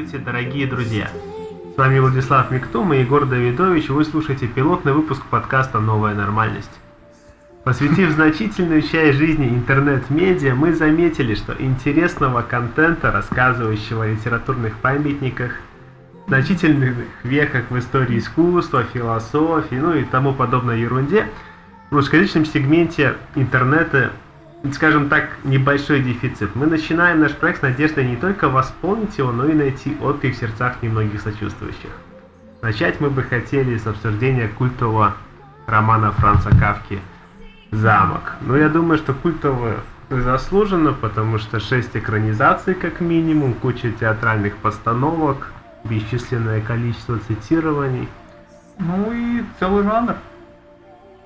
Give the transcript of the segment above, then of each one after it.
Здравствуйте, дорогие друзья! С вами Владислав Миктум и Егор Давидович. Вы слушаете пилотный выпуск подкаста «Новая нормальность». Посвятив значительную часть жизни интернет-медиа, мы заметили, что интересного контента, рассказывающего о литературных памятниках, значительных веках в истории искусства, философии, ну и тому подобной ерунде, в русскоязычном сегменте интернета скажем так, небольшой дефицит. Мы начинаем наш проект с надеждой не только восполнить его, но и найти отклик в сердцах немногих сочувствующих. Начать мы бы хотели с обсуждения культового романа Франца Кавки «Замок». Но я думаю, что культово заслуженно, потому что шесть экранизаций как минимум, куча театральных постановок, бесчисленное количество цитирований. Ну и целый жанр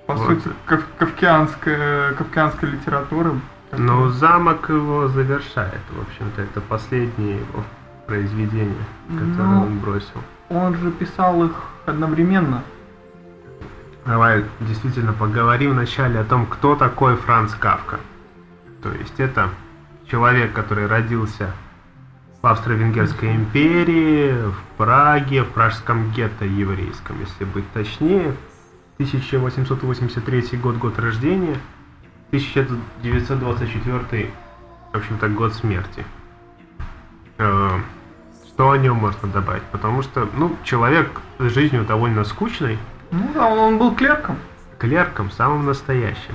по вот. сути, кав кавказская, кавказская литература. Но замок его завершает, в общем-то, это последнее его произведение, которое Но он бросил. Он же писал их одновременно. Давай действительно поговорим вначале о том, кто такой Франц Кавка. То есть это человек, который родился в Австро-Венгерской империи, в Праге, в пражском гетто еврейском, если быть точнее. 1883 год, год рождения, 1924, в общем-то, год смерти. Э, что о нем можно добавить? Потому что, ну, человек с жизнью довольно скучный. Ну да, он был клерком. Клерком, самым настоящим.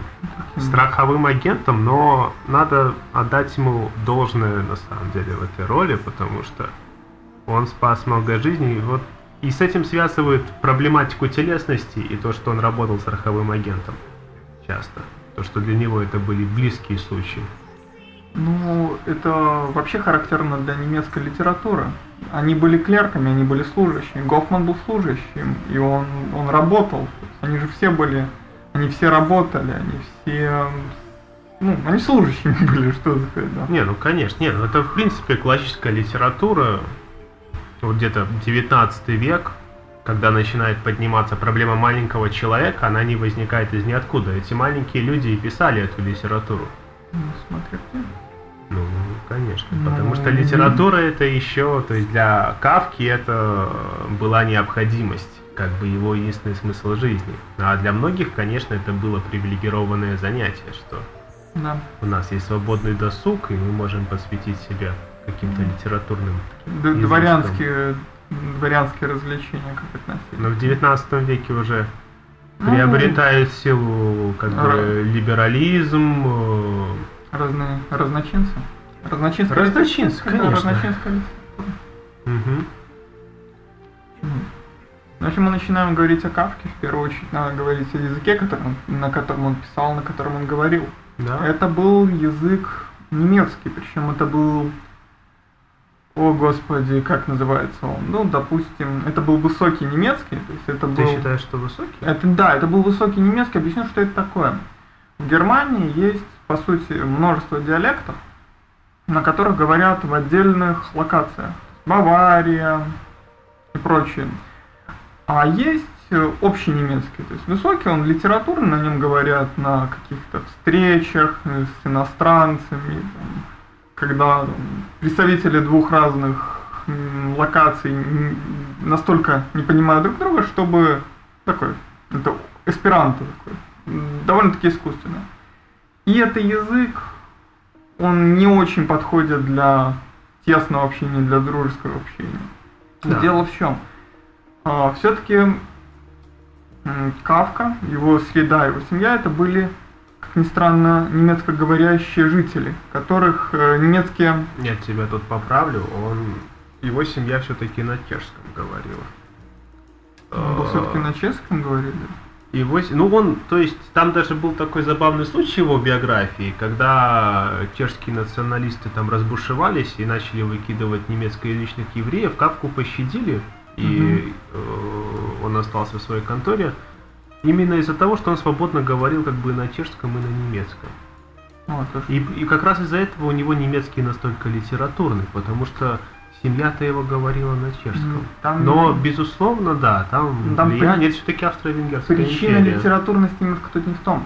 Страховым агентом, но надо отдать ему должное, на самом деле, в этой роли, потому что он спас много жизней. И вот и с этим связывают проблематику телесности и то, что он работал страховым агентом часто. То, что для него это были близкие случаи. Ну, это вообще характерно для немецкой литературы. Они были клерками, они были служащими. Гофман был служащим, и он, он работал. Они же все были, они все работали, они все ну, они служащими были, что сказать, да. Не, ну конечно, нет, ну, это в принципе классическая литература, вот где-то 19 век, когда начинает подниматься проблема маленького человека, она не возникает из ниоткуда. Эти маленькие люди и писали эту литературу. Ну, смотрите. Ну, конечно. Ну, потому что литература это еще, то есть для Кавки это была необходимость, как бы его единственный смысл жизни. А для многих, конечно, это было привилегированное занятие, что да. у нас есть свободный досуг, и мы можем посвятить себя каким-то литературным. Дворянские, дворянские развлечения, как относились. Но в 19 веке уже ну, приобретает силу как бы либерализм. Э, Разные разночинцы. Разночинцы, разночинцы конечно. Разночинская литература. Угу. Ну, если мы начинаем говорить о Кавке, в первую очередь надо говорить о языке, которым, на котором он писал, на котором он говорил. Да. Это был язык немецкий, причем это был о господи, как называется он? Ну, допустим, это был высокий немецкий, то есть это Ты был... считаешь, что высокий? Это, да, это был высокий немецкий, объясню, что это такое. В Германии есть, по сути, множество диалектов, на которых говорят в отдельных локациях. Бавария и прочее. А есть общий немецкий, то есть высокий, он литературный, на нем говорят на каких-то встречах с иностранцами, там, когда представители двух разных локаций настолько не понимают друг друга, чтобы такой, это эсперанто такой, довольно-таки искусственно. И это язык, он не очень подходит для тесного общения, для дружеского общения. Да. Дело в чем? А, Все-таки Кавка, его среда, его семья, это были как ни странно, немецкоговорящие жители, которых э, немецкие... Нет, тебя тут поправлю, он... Его семья все-таки на чешском говорила. Он был все-таки на чешском говорили? Его, ну он, то есть там даже был такой забавный случай в его биографии, когда чешские националисты там разбушевались и начали выкидывать немецкоязычных евреев, Кавку пощадили, и угу. э, он остался в своей конторе. Именно из-за того, что он свободно говорил как бы на чешском и на немецком. Вот, и, и как раз из-за этого у него немецкий настолько литературный, потому что семья-то его говорила на чешском. Там, Но, безусловно, да, там, там влияние, при... все-таки австро-венгерская Причина империя. литературности немножко тут не в том.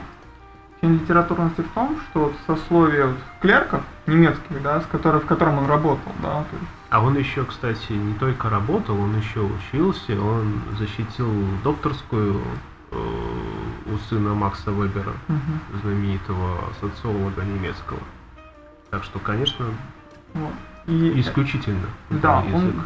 степень литературности в том, что вот сословие вот клерков немецких, да, с которой, в котором он работал, да, то есть А он еще, кстати, не только работал, он еще учился, он защитил докторскую у сына Макса Вебера, Мгм. знаменитого социолога немецкого. Так что, конечно, Вот. И, исключительно. да, язык. он,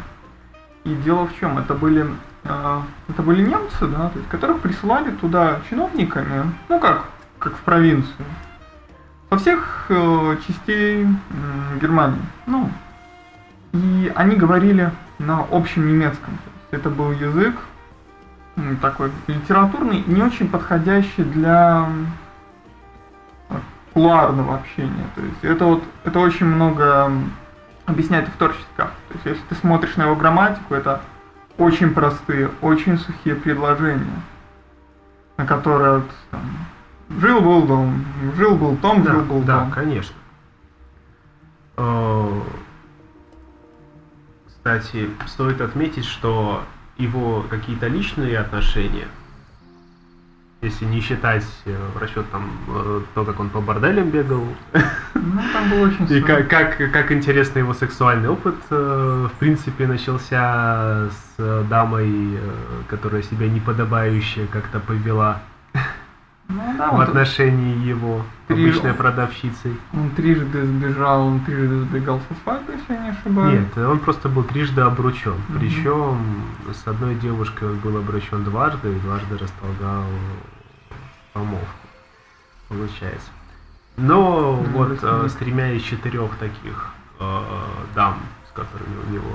и дело в чем, это были, э, это были немцы, да, то есть, которых присылали туда чиновниками, ну как, как в провинцию, со всех э, частей Германии, ну, и они говорили на общем немецком, то есть это был язык такой литературный, не очень подходящий для кулуарного общения, то есть это вот, это очень много объясняет и в творческих автах. То есть если ты смотришь на его грамматику, это очень простые, очень сухие предложения, на которые вот, там, жил-был дом, жил-был том, Да, жил-был да, дом. конечно. Э, Кстати, стоит отметить, что его какие-то личные отношения, если не считать э, в расчет там э, то, как он по борделям бегал, Ну, там было очень и как, как, как интересный его сексуальный опыт, э, в принципе, начался с дамой, которая себя неподобающе как-то повела Ну да, в отношении его Три- обычной продавщицей. он трижды сбежал, он трижды сбегал со свадьбы, если я не ошибаюсь. Нет, он просто был трижды обручен. Мгм. Причем с одной девушкой он был обручен дважды и дважды расторгал помолвку. Получается. Но Ну, вот э, с тремя из четырех таких э, дам, с которыми у него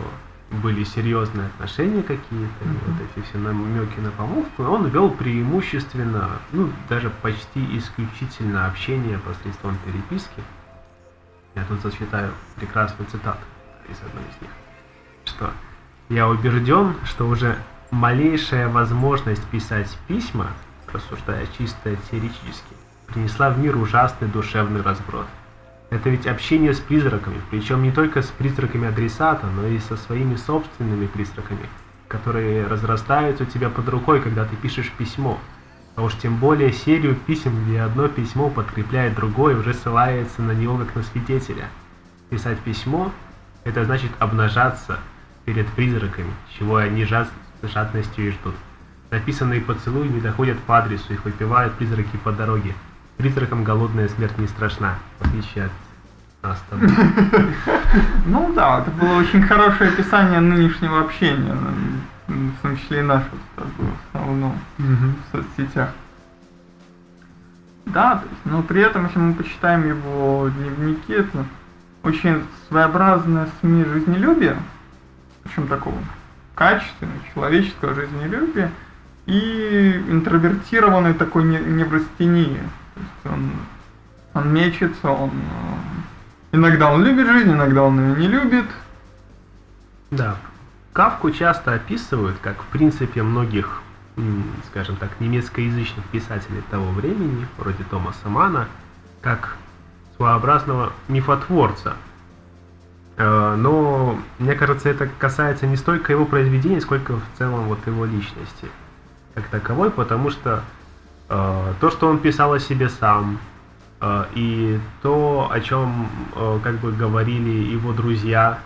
были серьезные отношения какие-то, Мгм. вот эти все намеки на помолвку, он вел преимущественно, ну, даже почти исключительно общение посредством переписки. Я тут зачитаю прекрасную цитату из одной из них. Что я убежден, что уже малейшая возможность писать письма, рассуждая чисто теоретически, принесла в мир ужасный душевный разброд. Это ведь общение с призраками, причем не только с призраками адресата, но и со своими собственными призраками, которые разрастаются у тебя под рукой, когда ты пишешь письмо. А уж тем более серию писем, где одно письмо подкрепляет другое, уже ссылается на него как на свидетеля. Писать письмо – это значит обнажаться перед призраками, чего они жад- жадностью и ждут. Написанные поцелуи не доходят по адресу, их выпивают призраки по дороге. Призракам голодная смерть не страшна, в отличие от тобой. Ну да, это было очень хорошее описание нынешнего общения, в том числе и нашего в основном. в соцсетях. Да, то есть, но при этом, если мы почитаем его дневники, это очень своеобразное СМИ жизнелюбия, причем такого качественного, человеческого жизнелюбия, и интровертированной такой не- неврастении. То есть он, он мечется, он э, иногда он любит жизнь, иногда он ее не любит. Да. Кавку часто описывают, как в принципе многих, скажем так, немецкоязычных писателей того времени, вроде Томаса Мана, как своеобразного мифотворца. Э, Но мне кажется, это касается не столько его произведений, сколько в целом вот его личности как таковой, потому что э, то, что он писал о себе сам, и то, о чем э, как бы говорили его друзья,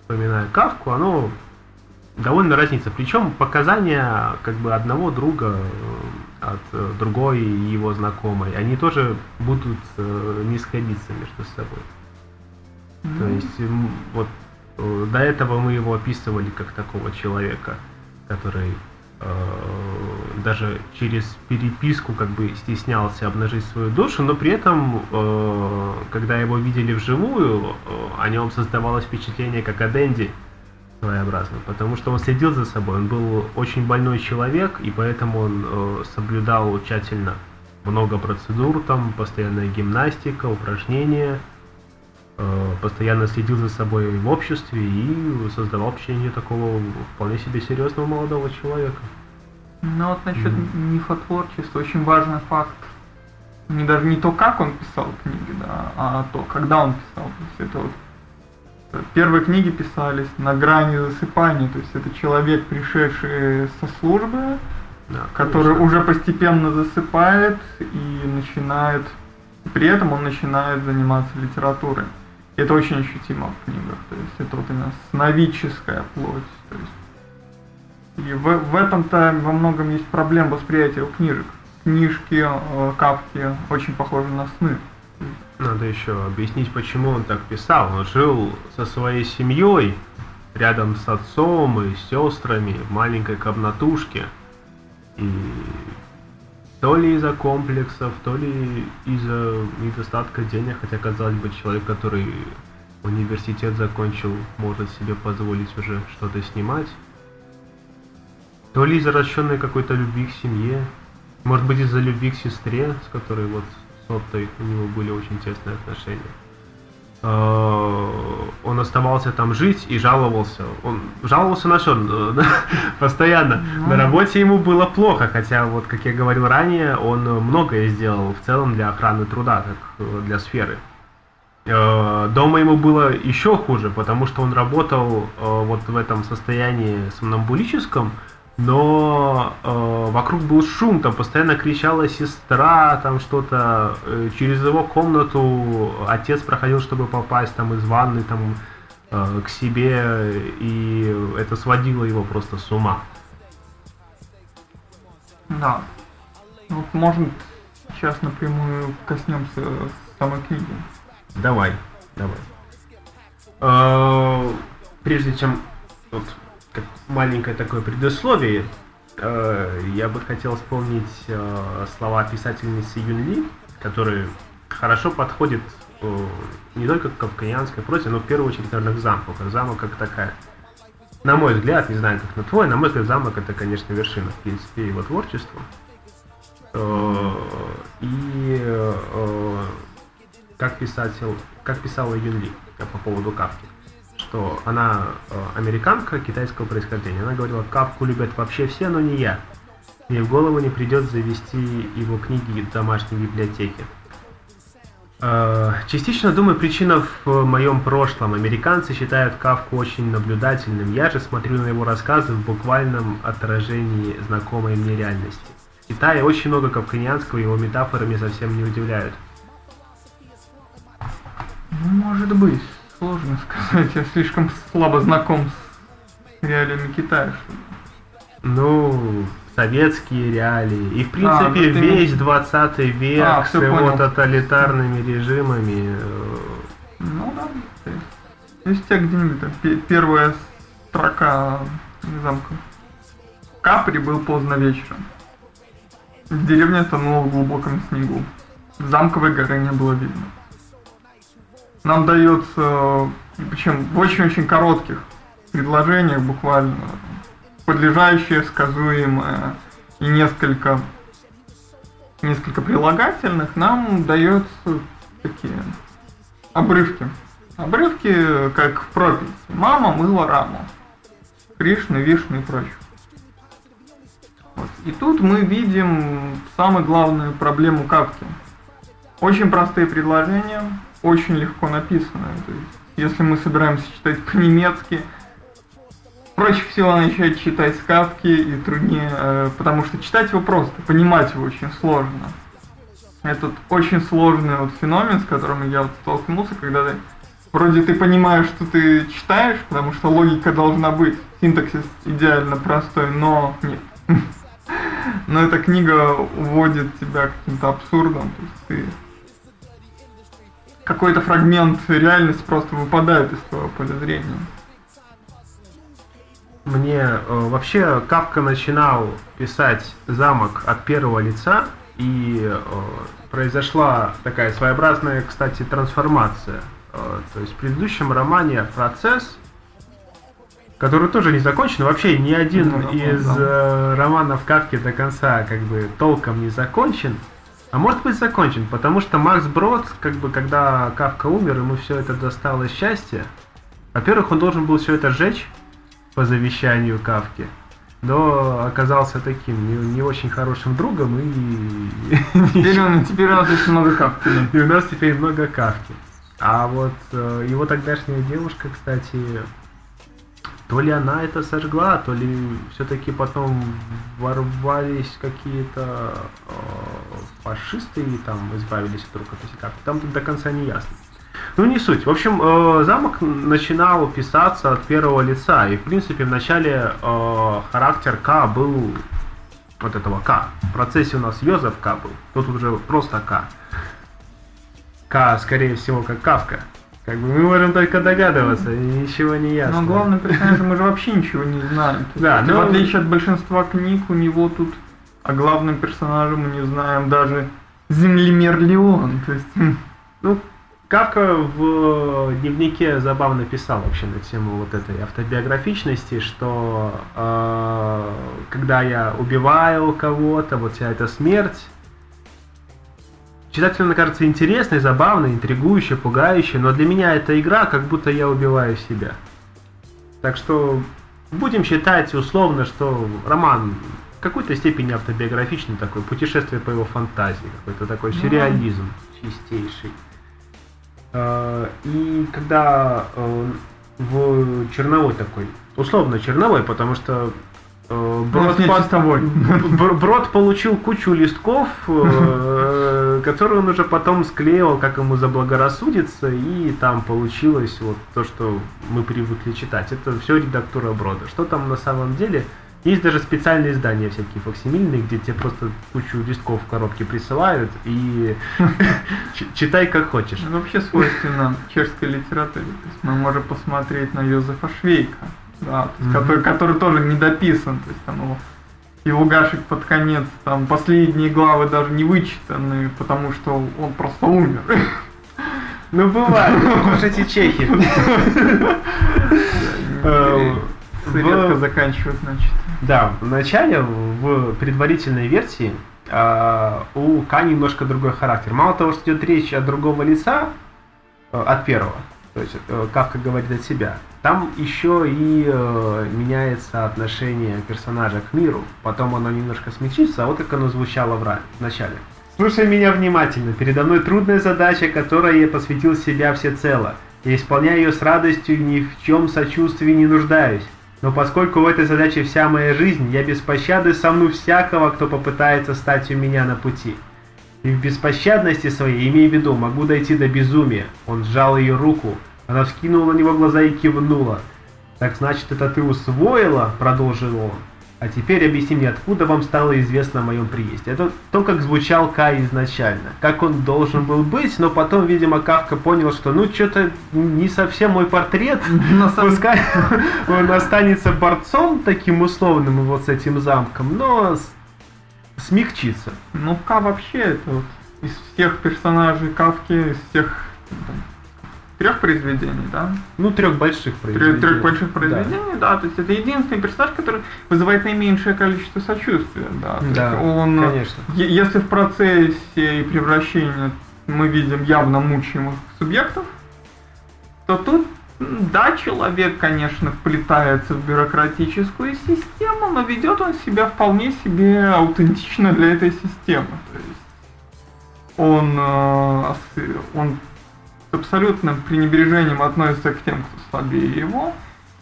вспоминая Кавку, оно довольно разнится. Причем показания как бы одного друга э, от э, другой его знакомой, они тоже будут не сходиться между собой. То Ну, есть вот до этого мы его описывали как такого человека, который даже через переписку как бы стеснялся обнажить свою душу, но при этом, э, когда его видели вживую, э, о нем создавалось впечатление как о Дэнди своеобразно, потому что он следил за собой, он был очень больной человек, и поэтому он э, соблюдал тщательно много процедур, там постоянная гимнастика, упражнения, э, постоянно следил за собой в обществе и создавал впечатление такого вполне себе серьезного молодого человека. Ну вот насчет Мгм. мифотворчества очень важный факт. Не даже не то, как он писал книги, да, а то, когда он писал. То есть это вот э, первые книги писались на грани засыпания, то есть это человек, пришедший со службы, Да, который конечно. уже постепенно засыпает и начинает при этом он начинает заниматься литературой. Это очень ощутимо в книгах. То есть это вот именно сновидческая плоть. То есть и в, в этом-то во многом есть проблема восприятия у книжек. Книжки э, Кавки очень похожи на сны. Надо еще объяснить, почему он так писал. Он жил со своей семьей, рядом с отцом и сестрами в маленькой комнатушке. И то ли из-за комплексов, то ли из-за недостатка денег, хотя, казалось бы, человек, который университет закончил, может себе позволить уже что-то снимать. То ли из-за расченной какой-то любви к семье, может быть из-за любви к сестре, с которой вот с Оттой у него были очень тесные отношения. Э, он оставался там жить и жаловался. Он жаловался на все постоянно. На работе ему было плохо, хотя вот, как я говорил ранее, он многое сделал в целом для охраны труда, как э, для сферы. Э, дома ему было еще хуже, потому что он работал вот в этом состоянии сомнамбулическом, но э, вокруг был шум, там постоянно кричала сестра, там что-то. Э, через его комнату отец проходил, чтобы попасть там из ванны там э, к себе, и это сводило его просто с ума. Да. Вот, может, сейчас напрямую коснемся самой книги. Давай, давай. Э, прежде чем вот, как маленькое такое предусловие, э, я бы хотел вспомнить э, слова писательницы Юн Ли, которые хорошо подходят э, не только к кавказянской прозе, но в первую очередь, наверное, к замку. Как замок как такая. На мой взгляд, не знаю, как на твой, на мой взгляд, замок это, конечно, вершина, в принципе, его творчества. И как писатель, как писала Юн Ли по поводу Кавки что она э, американка китайского происхождения. Она говорила, Кавку любят вообще все, но не я. Мне в голову не придет завести его книги в домашней библиотеке. Э, частично, думаю, причина в моем прошлом. Американцы считают Кавку очень наблюдательным. Я же смотрю на его рассказы в буквальном отражении знакомой мне реальности. В Китае очень много кавканианского, его метафоры меня совсем не удивляют. Ну, может быть. Сложно сказать, я слишком слабо знаком с реалиями Китая. Ну, советские реалии. И, в а, принципе, а, весь 20 век а, с его понял. тоталитарными режимами. Э, ну да. Есть у тебя где-нибудь первая строка замка. Капри был поздно вечером. Деревня тонула в глубоком снегу. Замковой горы не было видно нам дается, причем в очень-очень коротких предложениях буквально, подлежащее, сказуемое и несколько, несколько прилагательных, нам дается такие обрывки. Обрывки, как в прописи. Мама мыла раму. Кришна, Вишну и прочее. Вот. И тут мы видим самую главную проблему Кавки. Очень простые предложения, очень легко написанное. То есть, если мы собираемся читать по-немецки, проще всего начать читать сказки и труднее, э, потому что читать его просто, понимать его очень сложно. Этот очень сложный вот феномен, с которым я вот столкнулся, когда ты вроде ты понимаешь, что ты читаешь, потому что логика должна быть, синтаксис идеально простой, но нет. Но эта книга уводит тебя каким-то абсурдом, то есть ты какой-то фрагмент реальности просто выпадает из твоего поля зрения. Мне э, вообще Капка начинал писать замок от первого лица, и э, произошла такая своеобразная, кстати, трансформация. Э, то есть в предыдущем романе процесс, который тоже не закончен, вообще ни один ну, из да. э, романов Кавки до конца как бы толком не закончен. А может быть закончен, потому что Макс Брод, как бы, когда Кавка умер, ему все это досталось счастье. Во-первых, он должен был все это сжечь по завещанию Кавки, но оказался таким не, не очень хорошим другом и... Теперь, он, теперь у нас очень много Кавки. И у нас теперь много Кавки. А вот э, его тогдашняя девушка, кстати, то ли она это сожгла, то ли все-таки потом ворвались какие-то э, фашисты там избавились от рук от Там до конца не ясно. Ну, не суть. В общем, э, замок начинал писаться от первого лица. И, в принципе, в начале э, характер К был вот этого К. В процессе у нас Йозеф К был. Тут уже просто К. К, скорее всего, как Кавка. Как бы мы можем только догадываться, ничего не ясно. Но главный персонаж мы же вообще ничего не знаем. Да, но... В отличие от большинства книг, у него тут о главном персонаже мы не знаем даже Землемер Леон. То есть... Ну, Кавка в дневнике забавно писал вообще на тему вот этой автобиографичности, что э, когда я убиваю кого-то, вот вся эта смерть, читателю она кажется интересной, забавной, интригующей, пугающей, но для меня эта игра, как будто я убиваю себя. Так что будем считать условно, что роман в какой-то степени автобиографичный такой, путешествие по его фантазии, какой-то такой ну, сюрреализм чистейший. Э, и когда э, в черновой такой, условно черновой, потому что Брод, по... Брод получил кучу листков, которые он уже потом склеил, как ему заблагорассудится, и там получилось вот то, что мы привыкли читать. Это все редактура Брода. Что там на самом деле, есть даже специальные издания всякие фоксимильные, где тебе просто кучу листков в коробке присылают и читай как хочешь. Ну, вообще свойственно чешской литературе. То есть мы можем посмотреть на Йозефа Швейка, да, есть, который, который тоже не дописан. То есть там его и Лугашек под конец, там последние главы даже не вычитаны, потому что он просто умер. Ну бывает, эти чехи. Редко заканчивают, значит. Да, в начале, в предварительной версии, э, у К немножко другой характер. Мало того, что идет речь от другого лица, э, от первого, то есть э, Кавка говорит от себя, там еще и э, меняется отношение персонажа к миру. Потом оно немножко смягчится, а вот как оно звучало в, в начале. Слушай меня внимательно. Передо мной трудная задача, которой я посвятил себя всецело. Я исполняю ее с радостью и ни в чем сочувствии не нуждаюсь. Но поскольку в этой задаче вся моя жизнь, я без пощады сомну всякого, кто попытается стать у меня на пути. И в беспощадности своей, имея в виду, могу дойти до безумия. Он сжал ее руку. Она вскинула на него глаза и кивнула. «Так значит, это ты усвоила?» – продолжил он. А теперь объясни мне, откуда вам стало известно о моем приезде. Это то, как звучал Кай изначально. Как он должен был быть, но потом, видимо, Кавка понял, что ну что-то не совсем мой портрет. Пускай он останется борцом таким условным вот с этим замком, но смягчится. Ну, Ка вообще это вот из всех персонажей Кавки, из всех трех произведений, да? Ну, трех больших произведений. Трех, трех больших произведений, да. да. То есть это единственный персонаж, который вызывает наименьшее количество сочувствия, да. да, он, конечно. Если в процессе и превращения мы видим явно мучаемых субъектов, то тут да, человек, конечно, вплетается в бюрократическую систему, но ведет он себя вполне себе аутентично для этой системы. То есть он, э, он с абсолютным пренебрежением относится к тем, кто слабее его,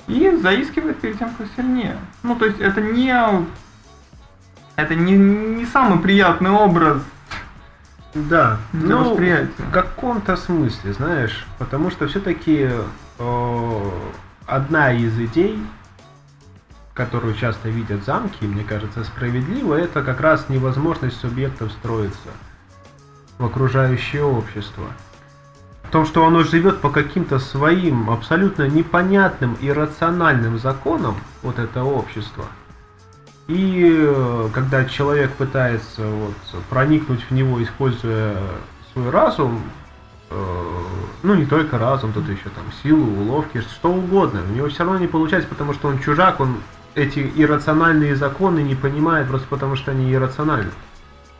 и заискивает перед тем, кто сильнее. Ну, то есть это не... Это не, не самый приятный образ да, для ну, восприятия. В каком-то смысле, знаешь, потому что все-таки э, одна из идей, которую часто видят замки, мне кажется, справедливо, это как раз невозможность субъектов строиться в окружающее общество. В том, что оно живет по каким-то своим абсолютно непонятным и рациональным законам, вот это общество. И э, когда человек пытается вот, проникнуть в него, используя свой разум, э, ну не только разум, тут еще там силу, уловки, что угодно, у него все равно не получается, потому что он чужак, он эти иррациональные законы не понимает просто потому, что они иррациональны.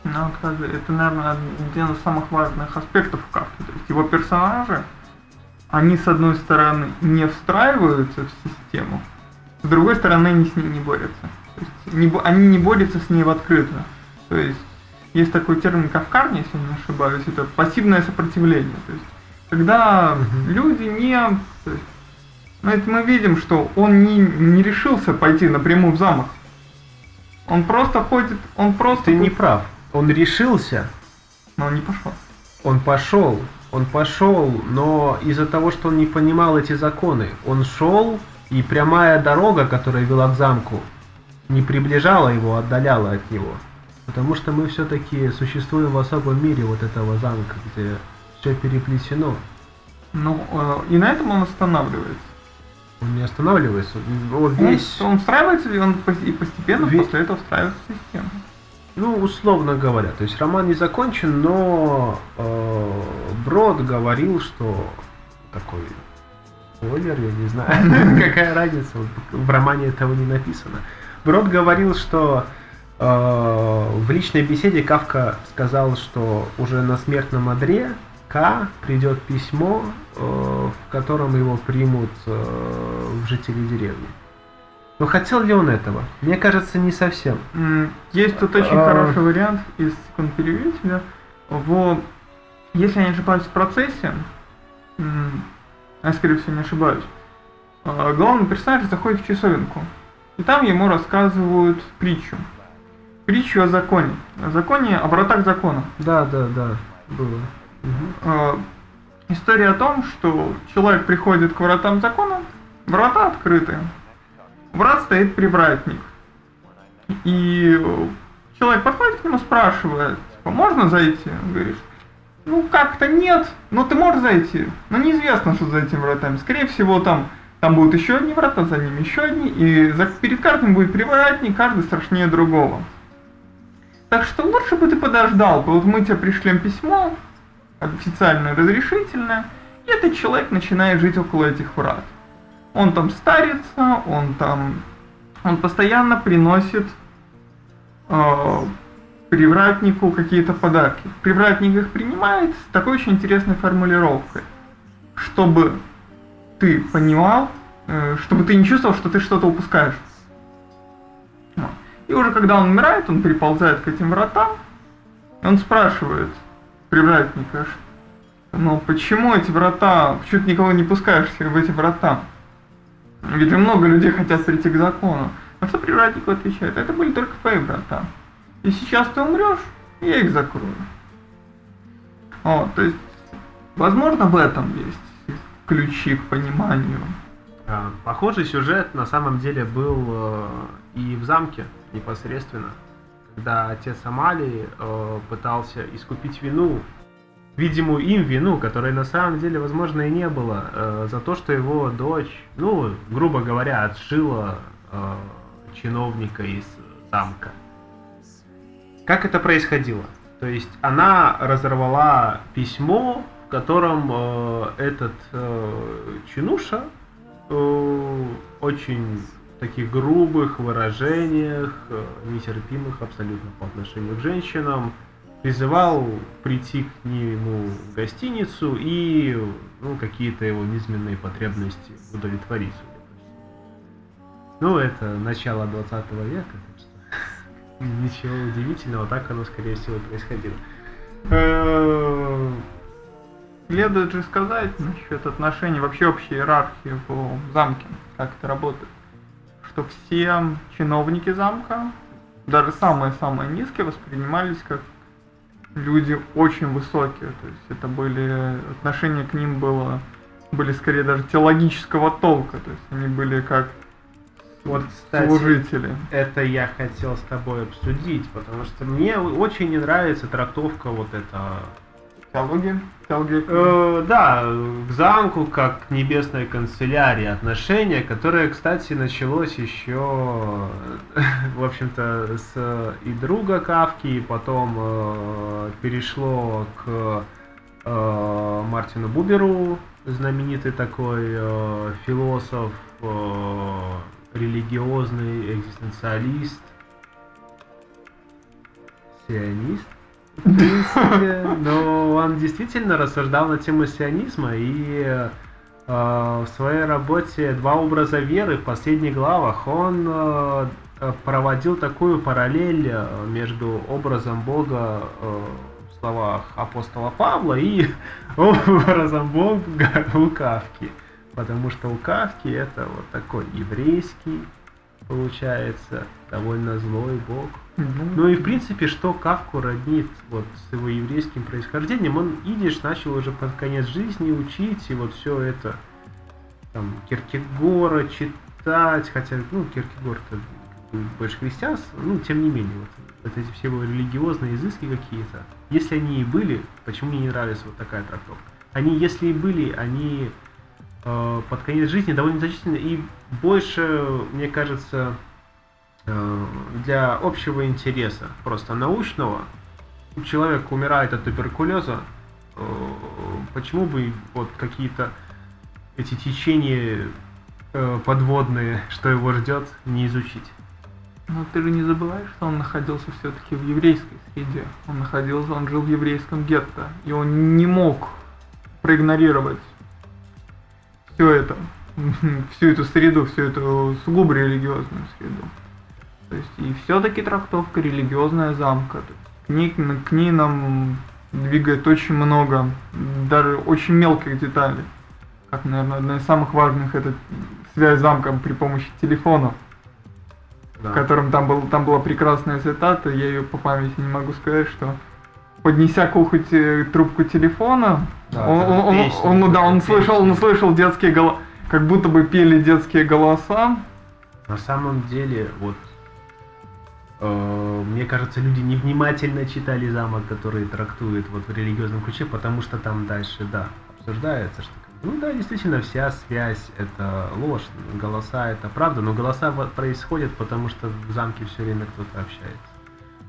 Ну, это, наверное, один из самых важных аспектов Кавки. То есть его персонажи, они, с одной стороны, не встраиваются в систему, с другой стороны, они с ней не борются. То есть не, они не борются с ней в открытую. То есть есть такой термин кавкарни, если не ошибаюсь, это пассивное сопротивление. То есть когда угу. люди не... То есть, ну, это мы видим, что он не, не решился пойти напрямую в замок. Он просто ходит, он просто... Ты не прав он решился, Но он не пошел. Он пошел, он пошел, но из-за того, что он не понимал эти законы, он шел, и прямая дорога, которая вела к замку, не приближала его, а отдаляла от него. Потому что мы все-таки существуем в особом мире вот этого замка, где все переплетено. Ну, э, и на этом он останавливается. Он не останавливается. Он весь... Он, он встраивается, и он постепенно весь... после этого встраивается в систему. Ну, условно говоря. То есть роман не закончен, но э, Брод говорил, что такой спойлер, я не знаю, какая разница, в романе этого не написано. Брод говорил, что э, в личной беседе Кавка сказал, что уже на смертном одре К придет письмо, э, в котором его примут э, в жители деревни. Но хотел ли он этого? Мне кажется, не совсем. Есть тут очень а... хороший вариант из секунд переведения. В, если я не ошибаюсь в процессе, я скорее всего не ошибаюсь, а, главный персонаж заходит в часовенку. И там ему рассказывают притчу. Притчу о законе. О законе, о вратах закона. Да, да, да, было. Угу. История о том, что человек приходит к вратам закона, врата открыты, врат стоит привратник. И человек подходит к нему, спрашивает, типа, можно зайти? Он говорит, ну как-то нет, но ты можешь зайти. Но неизвестно, что за этими вратами. Скорее всего, там, там будут еще одни врата, за ними еще одни, и за, перед каждым будет привратник, каждый страшнее другого. Так что лучше бы ты подождал, вот мы тебе пришлем письмо, официальное, разрешительное, и этот человек начинает жить около этих врат. Он там старится, он там, он постоянно приносит э, привратнику какие-то подарки. Привратник их принимает с такой очень интересной формулировкой, чтобы ты понимал, э, чтобы ты не чувствовал, что ты что-то упускаешь. И уже когда он умирает, он приползает к этим вратам, и он спрашивает привратника, ну почему эти врата, почему ты никого не пускаешь в эти врата? Ведь много людей хотят прийти к закону. На что привратник отвечает, это были только твои врата. И сейчас ты умрешь, я их закрою. Вот, то есть, возможно, в этом есть ключи к пониманию. А, похожий сюжет на самом деле был э, и в замке непосредственно, когда отец Амали э, пытался искупить вину видимую им вину, которой на самом деле, возможно, и не было, э, за то, что его дочь, ну, грубо говоря, отшила э, чиновника из замка. Как это происходило? То есть она разорвала письмо, в котором э, этот э, чинуша э, очень таких грубых выражениях, э, нетерпимых абсолютно по отношению к женщинам, призывал прийти к нему в гостиницу и ну, какие-то его низменные потребности удовлетворить. Ну, это начало 20 века, так что ничего удивительного, так оно, скорее всего, происходило. Э, следует же сказать насчет отношений, вообще общей иерархии в замке, как это работает, что все чиновники замка, даже самые-самые низкие, воспринимались как люди очень высокие, то есть это были, отношения к ним было, были скорее даже теологического толка, то есть они были как вот, кстати, служители. Это я хотел с тобой обсудить, потому что мне очень не нравится трактовка вот это Теология? Теология? Э, да, к замку, как к небесной канцелярии отношение, которое, кстати, началось еще, в общем-то, с и друга Кавки, и потом э, перешло к э, Мартину Буберу, знаменитый такой э, философ, э, религиозный экзистенциалист, сионист принципе, но он действительно рассуждал на тему сионизма и э, в своей работе «Два образа веры» в последних главах он э, проводил такую параллель э, между образом Бога э, в словах апостола Павла и образом Бога у Кавки. Потому что у Кавки это вот такой еврейский, получается, довольно злой бог. Ну и в принципе, что Кавку роднит вот с его еврейским происхождением, он идиш начал уже под конец жизни учить, и вот все это там Киркегора читать, хотя, ну, Киркегор-то больше христианство, ну, тем не менее, вот, вот эти все его религиозные изыски какие-то, если они и были, почему мне не нравится вот такая трактовка? Они, если и были, они э, под конец жизни довольно значительны и больше, мне кажется, для общего интереса, просто научного, человек умирает от туберкулеза, э, почему бы вот какие-то эти течения э, подводные, что его ждет, не изучить? Но ты же не забываешь, что он находился все-таки в еврейской среде. Он находился, он жил в еврейском гетто. И он не мог проигнорировать все это, всю эту среду, всю эту сугубо религиозную среду. То есть и все-таки трактовка религиозная замка. К ней, к ней нам двигает очень много, даже очень мелких деталей. Как, наверное, одна из самых важных это связь с замком при помощи телефонов да. в котором там, был, там была прекрасная цитата, я ее по памяти не могу сказать, что поднеся к уху трубку телефона, да, он, он, песня, он, он, да, он слышал, он слышал детские голоса, как будто бы пели детские голоса. На самом деле, вот мне кажется, люди невнимательно читали замок, который трактует вот в религиозном ключе, потому что там дальше, да, обсуждается, что ну да, действительно, вся связь это ложь, голоса это правда, но голоса происходят, потому что в замке все время кто-то общается.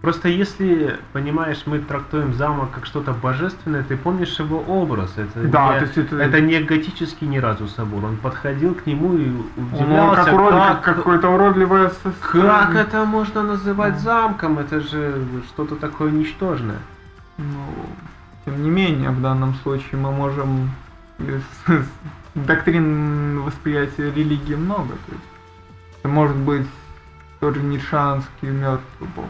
Просто если, понимаешь, мы трактуем замок как что-то божественное, ты помнишь его образ. Это, да, не, то есть это... это не готический ни разу собор. Он подходил к нему и удивлялся, как, урод, как, как какое-то уродливое Как это можно называть ну. замком? Это же что-то такое ничтожное. Ну, тем не менее, в данном случае мы можем доктрин восприятия религии много. То есть это может быть тот же нишанский мертвый бог,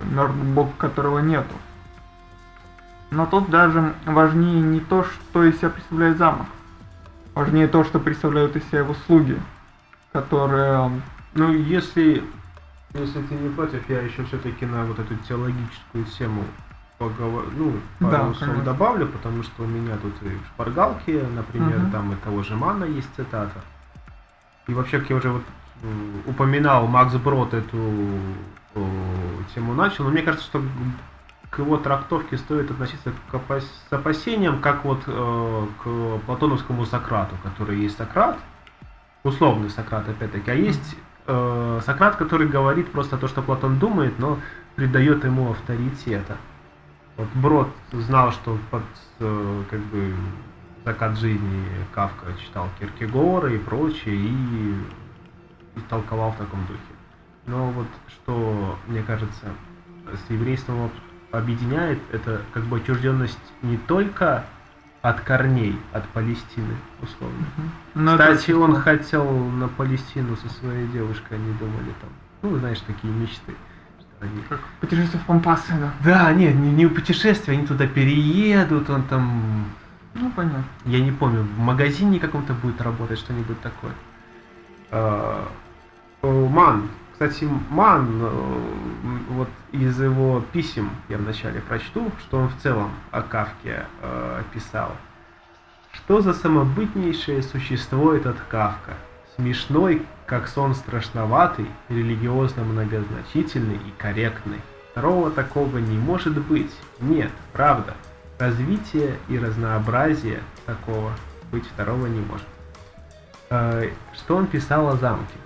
бог, которого нету. Но тут даже важнее не то, что из себя представляет замок. Важнее то, что представляют из себя его слуги, которые... Ну, если, если ты не против, я еще все-таки на вот эту теологическую тему поговор... ну, пару да, слов добавлю, потому что у меня тут и в шпаргалке, например, угу. там и того же Мана есть цитата. И вообще, как я уже вот упоминал, Макс Брод эту тему начал, но мне кажется, что к его трактовке стоит относиться к опас... с опасением, как вот э, к платоновскому Сократу, который есть Сократ, условный Сократ опять-таки, а есть э, Сократ, который говорит просто то, что Платон думает, но придает ему авторитета. Вот Брод знал, что под э, как бы закат жизни Кавка читал Киркегора и прочее, и, и толковал в таком духе. Но вот что, мне кажется, с еврейством объединяет, это как бы отчужденность не только от корней, от Палестины, условно. Угу. Кстати, он хотел на Палестину со своей девушкой, они думали там, ну, знаешь, такие мечты. Они... Как путешествие в Пампасы, да? Да, нет, не, не путешествие, они туда переедут, он там... Ну, понятно. Я не помню, в магазине каком-то будет работать, что-нибудь такое. А, Ман, кстати, Ман, э, вот из его писем я вначале прочту, что он в целом о Кавке э, писал. Что за самобытнейшее существо этот Кавка? Смешной, как сон страшноватый, религиозно многозначительный и корректный. Второго такого не может быть. Нет, правда. Развитие и разнообразие такого быть второго не может. Э, что он писал о замке?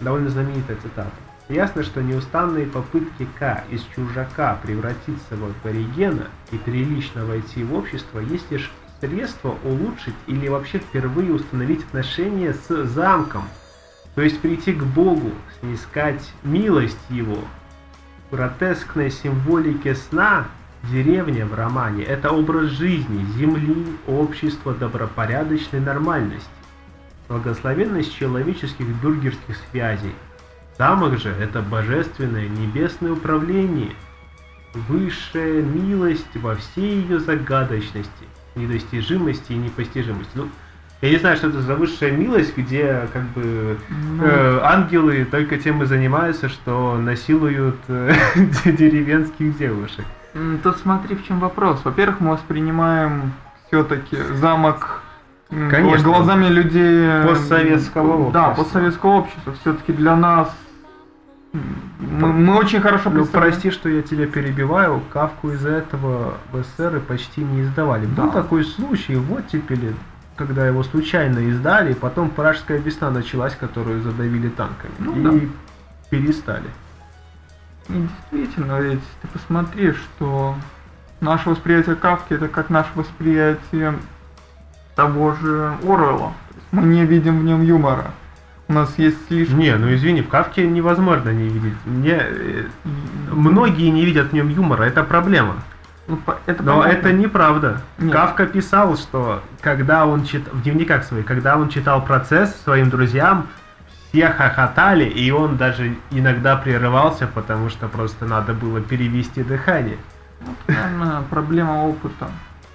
Довольно знаменитая цитата. Ясно, что неустанные попытки К из чужака превратиться в аборигена и прилично войти в общество есть лишь средство улучшить или вообще впервые установить отношения с замком, то есть прийти к Богу, снискать милость Его. В гротескной сна деревня в романе – это образ жизни, земли, общества, добропорядочной нормальности, благословенность человеческих бюргерских связей. Замок же – это божественное небесное управление, высшая милость во всей ее загадочности – недостижимости и непостижимости. Ну, Я не знаю, что это за высшая милость, где как бы Ну, э, ангелы только тем и занимаются, что насилуют э, деревенских девушек. Тут смотри, в чем вопрос. Во-первых, мы воспринимаем все-таки замок Конечно. глазами людей э, Постсоветского Да, общества. постсоветского общества. Все-таки для нас мы, мы очень хорошо Ну, представляем. прости, что я тебя перебиваю, Кавку из-за этого в СССР почти не издавали. Был Да. такой случай в оттепели, когда его случайно издали, и потом Пражская весна началась, которую задавили танками. Ну и да. перестали. И действительно, ведь ты посмотри, что наше восприятие Кавки это как наше восприятие того же есть Мы не видим в нем юмора. У нас есть слишком... Не, ну извини, в Кавке невозможно не видеть. Мне, э, многие не видят в нем юмора, это проблема. Ну, это Но понятно. это неправда. Нет. Кавка писал, что когда он читал, в дневниках своих, когда он читал процесс своим друзьям, все хохотали, и он даже иногда прерывался, потому что просто надо было перевести дыхание. Наверное, проблема опыта.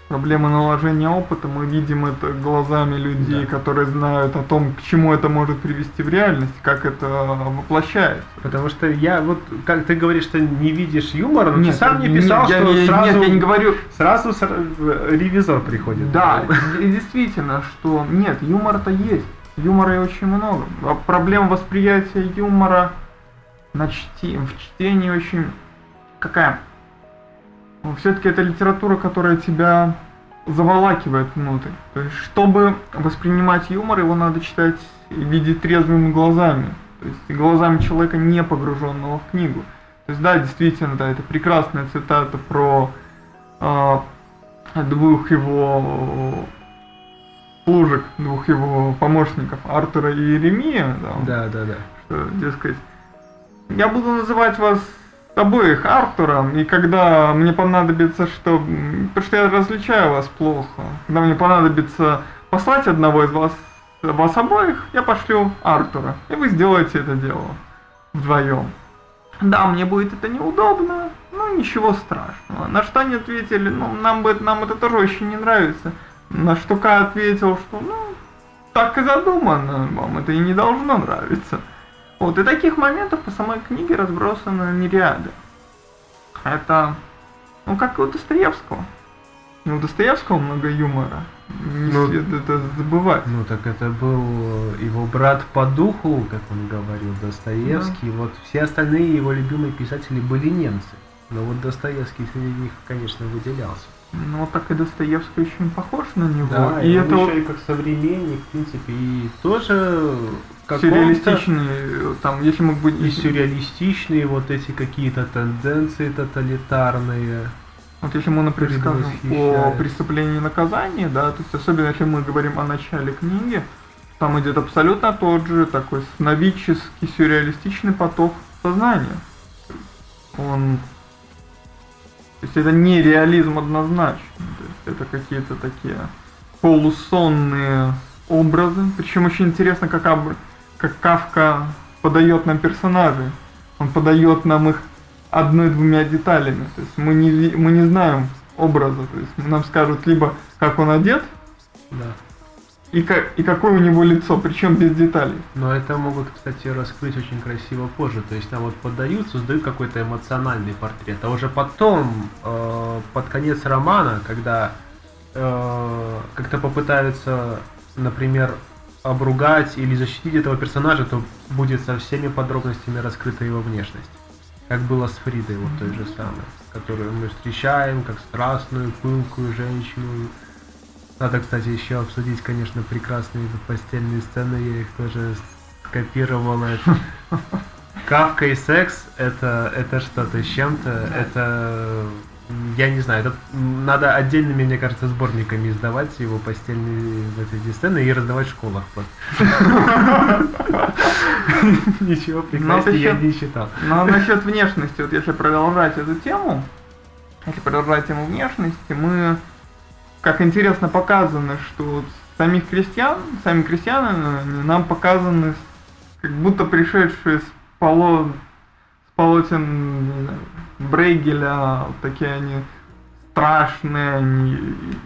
Проблема наложения опыта. Мы видим это глазами людей, Да. которые знают о том, к чему это может привести в реальность, как это воплощается. Потому что я вот, как ты говоришь, что не видишь юмора, но Нет, ты сам нет, писал, я- что я- сразу, Нет, я не говорю... сразу с- э, ревизор приходит. Да, действительно, что нет, юмор-то есть. Юмора и очень много. А проблема восприятия юмора на чти... в чтении очень... Какая? Все-таки это литература, которая тебя заволакивает внутрь. То есть, чтобы воспринимать юмор, его надо читать и видеть трезвыми глазами. То есть глазами человека, не погруженного в книгу. То есть, да, действительно, да, это прекрасная цитата про а, двух его служек, двух его помощников, Артура и Еремия, да, Да, да, да. что, дескать, я буду называть вас обоих Артуром, и когда мне понадобится, что... Потому что я различаю вас плохо. Когда мне понадобится послать одного из вас, вас обоих, я пошлю Артура. И вы сделаете это дело вдвоем. Да, мне будет это неудобно, но ничего страшного. На что они ответили, ну, нам, бы, нам это тоже очень не нравится. На что Ка ответил, что, ну, так и задумано, вам это и не должно нравиться. Вот, и таких моментов по самой книге разбросаны нереады. Это, ну, как и у Достоевского. И у Достоевского много юмора. Не Ну, следует это забывать. Ну так это был его брат по духу, как он говорил, Достоевский. Вот все остальные его любимые писатели были немцы. Но вот Достоевский среди них, конечно, выделялся. Ну, вот так и Достоевский очень похож на него. Да, и и это еще и как современник, в принципе, и тоже э, там, если мы будем... и сюрреалистичные вот эти какие-то тенденции тоталитарные. Вот если мы, например, скажем о преступлении и наказании, да, то есть особенно если мы говорим о начале книги, там идет абсолютно тот же такой сновидческий, сюрреалистичный поток сознания. Он... То есть это не реализм однозначно. То есть это какие-то такие полусонные образы. Причем очень интересно, как, Абр- как Кавка подает нам персонажей. Он подает нам их одной-двумя деталями. То есть мы не, мы не знаем образа. То есть нам скажут либо как он одет, Да. И, как, и какое у него лицо, причем без деталей. Но это могут, кстати, раскрыть очень красиво позже. То есть нам вот поддают, создают какой-то эмоциональный портрет. А уже потом, э, под конец романа, когда э, как-то попытаются, например, обругать или защитить этого персонажа, то будет со всеми подробностями раскрыта его внешность. Как было с Фридой, вот той же самой, которую мы встречаем как страстную, пылкую женщину, надо, кстати, еще обсудить, конечно, прекрасные постельные сцены, я их тоже скопировал. Кавка и секс это, это что-то с чем-то. Это я не знаю, это надо отдельными, мне кажется, сборниками издавать его постельные вот эти сцены и раздавать в школах просто. Ничего прекраснее я не считал. Но насчет внешности, вот если продолжать эту тему, если продолжать тему внешности, мы, как интересно показано, что самих крестьян, сами крестьяне э, нам показаны как будто пришедшие с, поло, с полотен Брейгеля, вот такие они страшные, они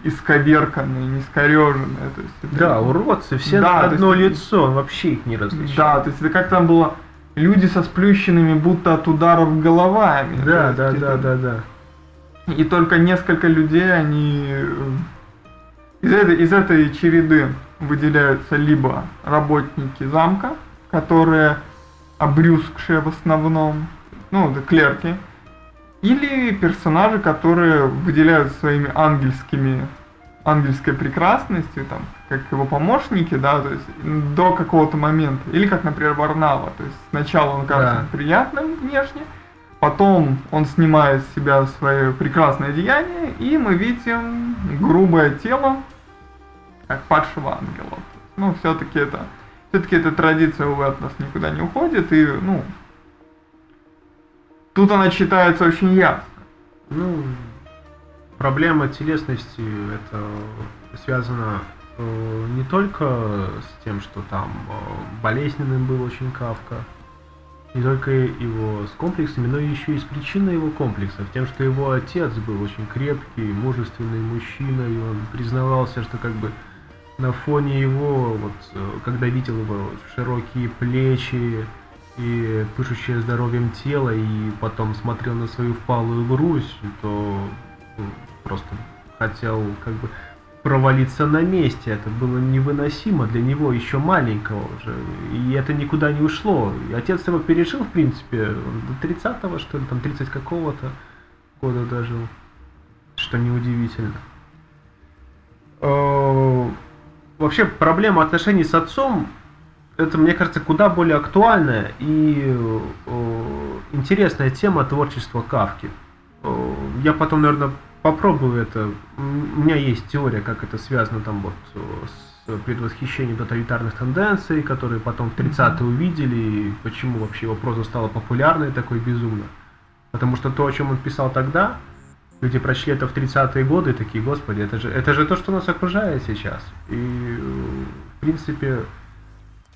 исковерканные, не искореженные. То есть это- Да, уродцы, все Да, на одно есть- лицо, вообще их не различает. Да, то есть это как там было люди со сплющенными будто от ударов головами. да, да, да, это- да, да. И только несколько людей, они э, из этой, из этой череды выделяются либо работники замка, которые обрюзгшие в основном, ну, клерки, или персонажи, которые выделяют своими ангельскими ангельской прекрасностью, там, как его помощники, да, то есть до какого-то момента. Или как, например, Варнава. То есть сначала он кажется Да. приятным внешне, потом он снимает с себя свое прекрасное деяние, и мы видим грубое тело, как падшего ангела. Ну, все-таки это все-таки эта традиция, увы, от нас никуда не уходит, и, ну, тут она читается очень ясно. Ну, проблема телесности это связано э, не только с тем, что там э, болезненным был очень Кавка, не только его с комплексами, но еще и с причиной его комплексов, тем, что его отец был очень крепкий, мужественный мужчина, и он признавался, что как бы на фоне его, вот, э, когда видел его широкие плечи и пышущее здоровьем тело, и потом смотрел на свою впалую грудь, то ну, просто хотел как бы провалиться на месте. Это было невыносимо для него, еще маленького уже. И это никуда не ушло. И отец его пережил, в принципе, до 30-го, что ли, там 30 какого-то года дожил. Что неудивительно. Э, Вообще, проблема отношений с отцом, это, мне кажется, куда более актуальная и э, интересная тема творчества Кавки. Э, Я потом, наверное, попробую это. У меня есть теория, как это связано там вот э, с предвосхищением тоталитарных тенденций, которые потом в 30-е увидели, и почему вообще его проза стала популярной такой безумно. Потому что то, о чем он писал тогда, люди прочли это в 30-е годы и такие, господи, это же, это же то, что нас окружает сейчас. И, э, в принципе,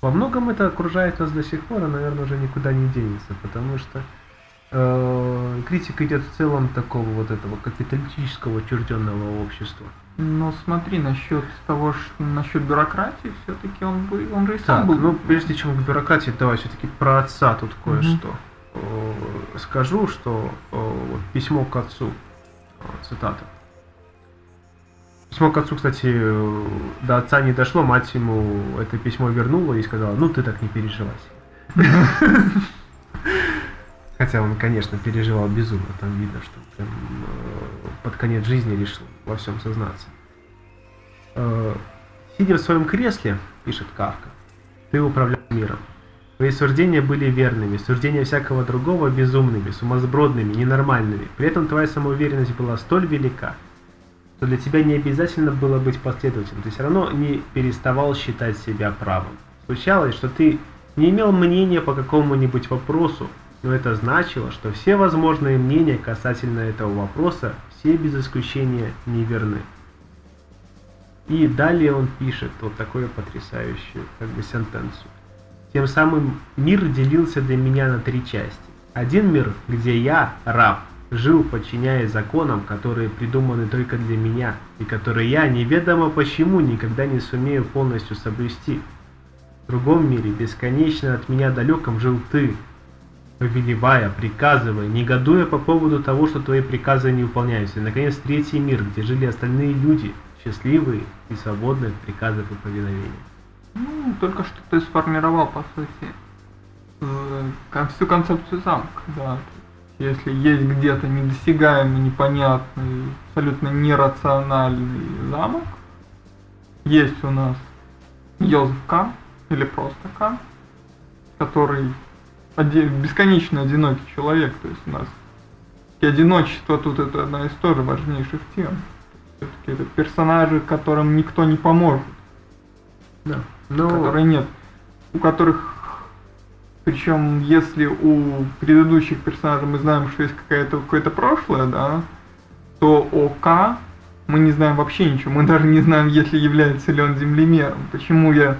во многом это окружает нас до сих пор, и, наверное, уже никуда не денется, потому что критика идет в целом такого вот этого капиталистического учрежденного общества. Ну смотри, насчет того, что насчет бюрократии, все-таки он бы, он же и сам Так, был. ну прежде чем к бюрократии, давай все-таки про отца тут кое-что. Э, Скажу, что э, вот письмо к отцу, э, цитата. Письмо к отцу, кстати, э, до отца не дошло, мать ему это письмо вернула и сказала, ну ты так не переживай. Хотя он, конечно, переживал безумно, там видно, что прям, э, под конец жизни решил во всем сознаться. Э, Сидя в своем кресле, пишет Кавка, ты управлял миром. Твои суждения были верными, суждения всякого другого безумными, сумасбродными, ненормальными. При этом твоя самоуверенность была столь велика, что для тебя не обязательно было быть последовательным. Ты все равно не переставал считать себя правым. Случалось, что ты не имел мнения по какому-нибудь вопросу, но это значило, что все возможные мнения касательно этого вопроса, все без исключения неверны. И далее он пишет вот такую потрясающую как бы сентенцию. Тем самым мир делился для меня на три части. Один мир, где я, раб, жил, подчиняясь законам, которые придуманы только для меня, и которые я, неведомо почему, никогда не сумею полностью соблюсти. В другом мире, бесконечно от меня далеком, жил ты, повелевая, приказывая, негодуя по поводу того, что твои приказы не выполняются. И, наконец, третий мир, где жили остальные люди, счастливые и свободные от приказов и повиновения. Ну, только что ты сформировал, по сути, э, всю концепцию замка, да. Если есть где-то недосягаемый, непонятный, абсолютно нерациональный замок, есть у нас Йозеф К, или просто К, который оде- бесконечно одинокий человек, то есть у нас и одиночество тут это одна из тоже важнейших тем. Все-таки это персонажи, которым никто не поможет Да. Ну, которые нет, у которых, причем если у предыдущих персонажей мы знаем, что есть какая-то какое-то прошлое, да, то о К мы не знаем вообще ничего, мы даже не знаем, если является ли он землемером. Почему я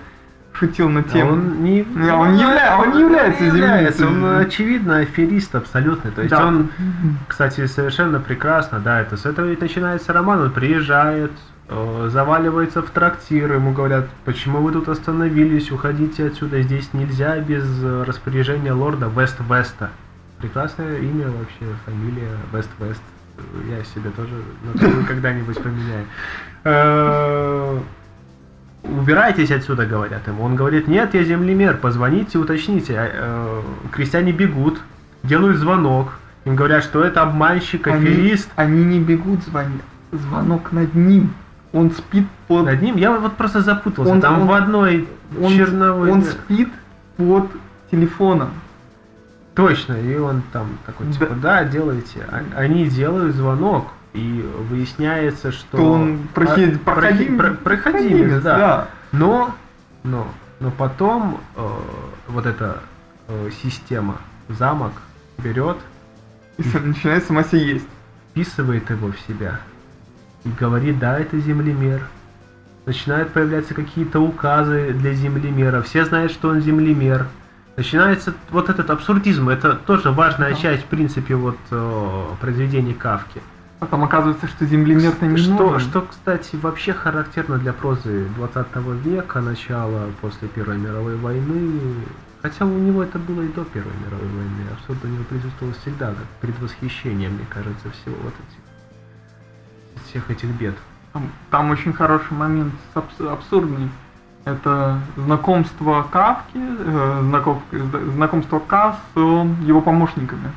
шутил на А тему. Он не, Не, он не явля- он не является землицей. Он очевидно аферист абсолютный. То есть Да. он, кстати, совершенно прекрасно, да, это с этого и начинается роман. Он приезжает, э, заваливается в трактир, ему говорят, почему вы тут остановились, уходите отсюда, здесь нельзя без э, распоряжения лорда Вест-Веста. Прекрасное имя вообще, фамилия Вест-Вест. Я себе тоже такую когда-нибудь поменяю. Э, Убирайтесь отсюда, говорят ему. Он говорит, нет, я землемер, позвоните, уточните. А, э, Крестьяне бегут, делают звонок. Им говорят, что это обманщик, Они, аферист. они не бегут, звонят. Звонок над ним. Он спит под... Над ним я вот просто запутался. Он- Там он- в одной Он, черновой... он спит под телефоном. Точно, и он там такой, типа, да, делайте. А- Они делают звонок, и выясняется, что... То он прохи- А, проходим- про- проходимец, да. да. Но, но, но потом э, вот эта э, система, замок берет, И с- начинает сама себе есть. вписывает его в себя и говорит, да, это землемер. Начинают появляться какие-то указы для землемера. Все знают, что он землемер. Начинается вот этот абсурдизм. Это тоже важная Да. часть, в принципе, вот э, произведений Кавки. Потом оказывается, что землемер-то не что, нужен. что, кстати, вообще характерно для прозы 20 века, начала после Первой мировой войны. Хотя у него это было и до Первой мировой войны. Абсурд у него присутствовал всегда, как предвосхищение, мне кажется, всего вот этих, всех этих бед. Там, там очень хороший момент абс- абсурдный. Это знакомство Кавки, э, знаков- зна- знакомство К с э, его помощниками.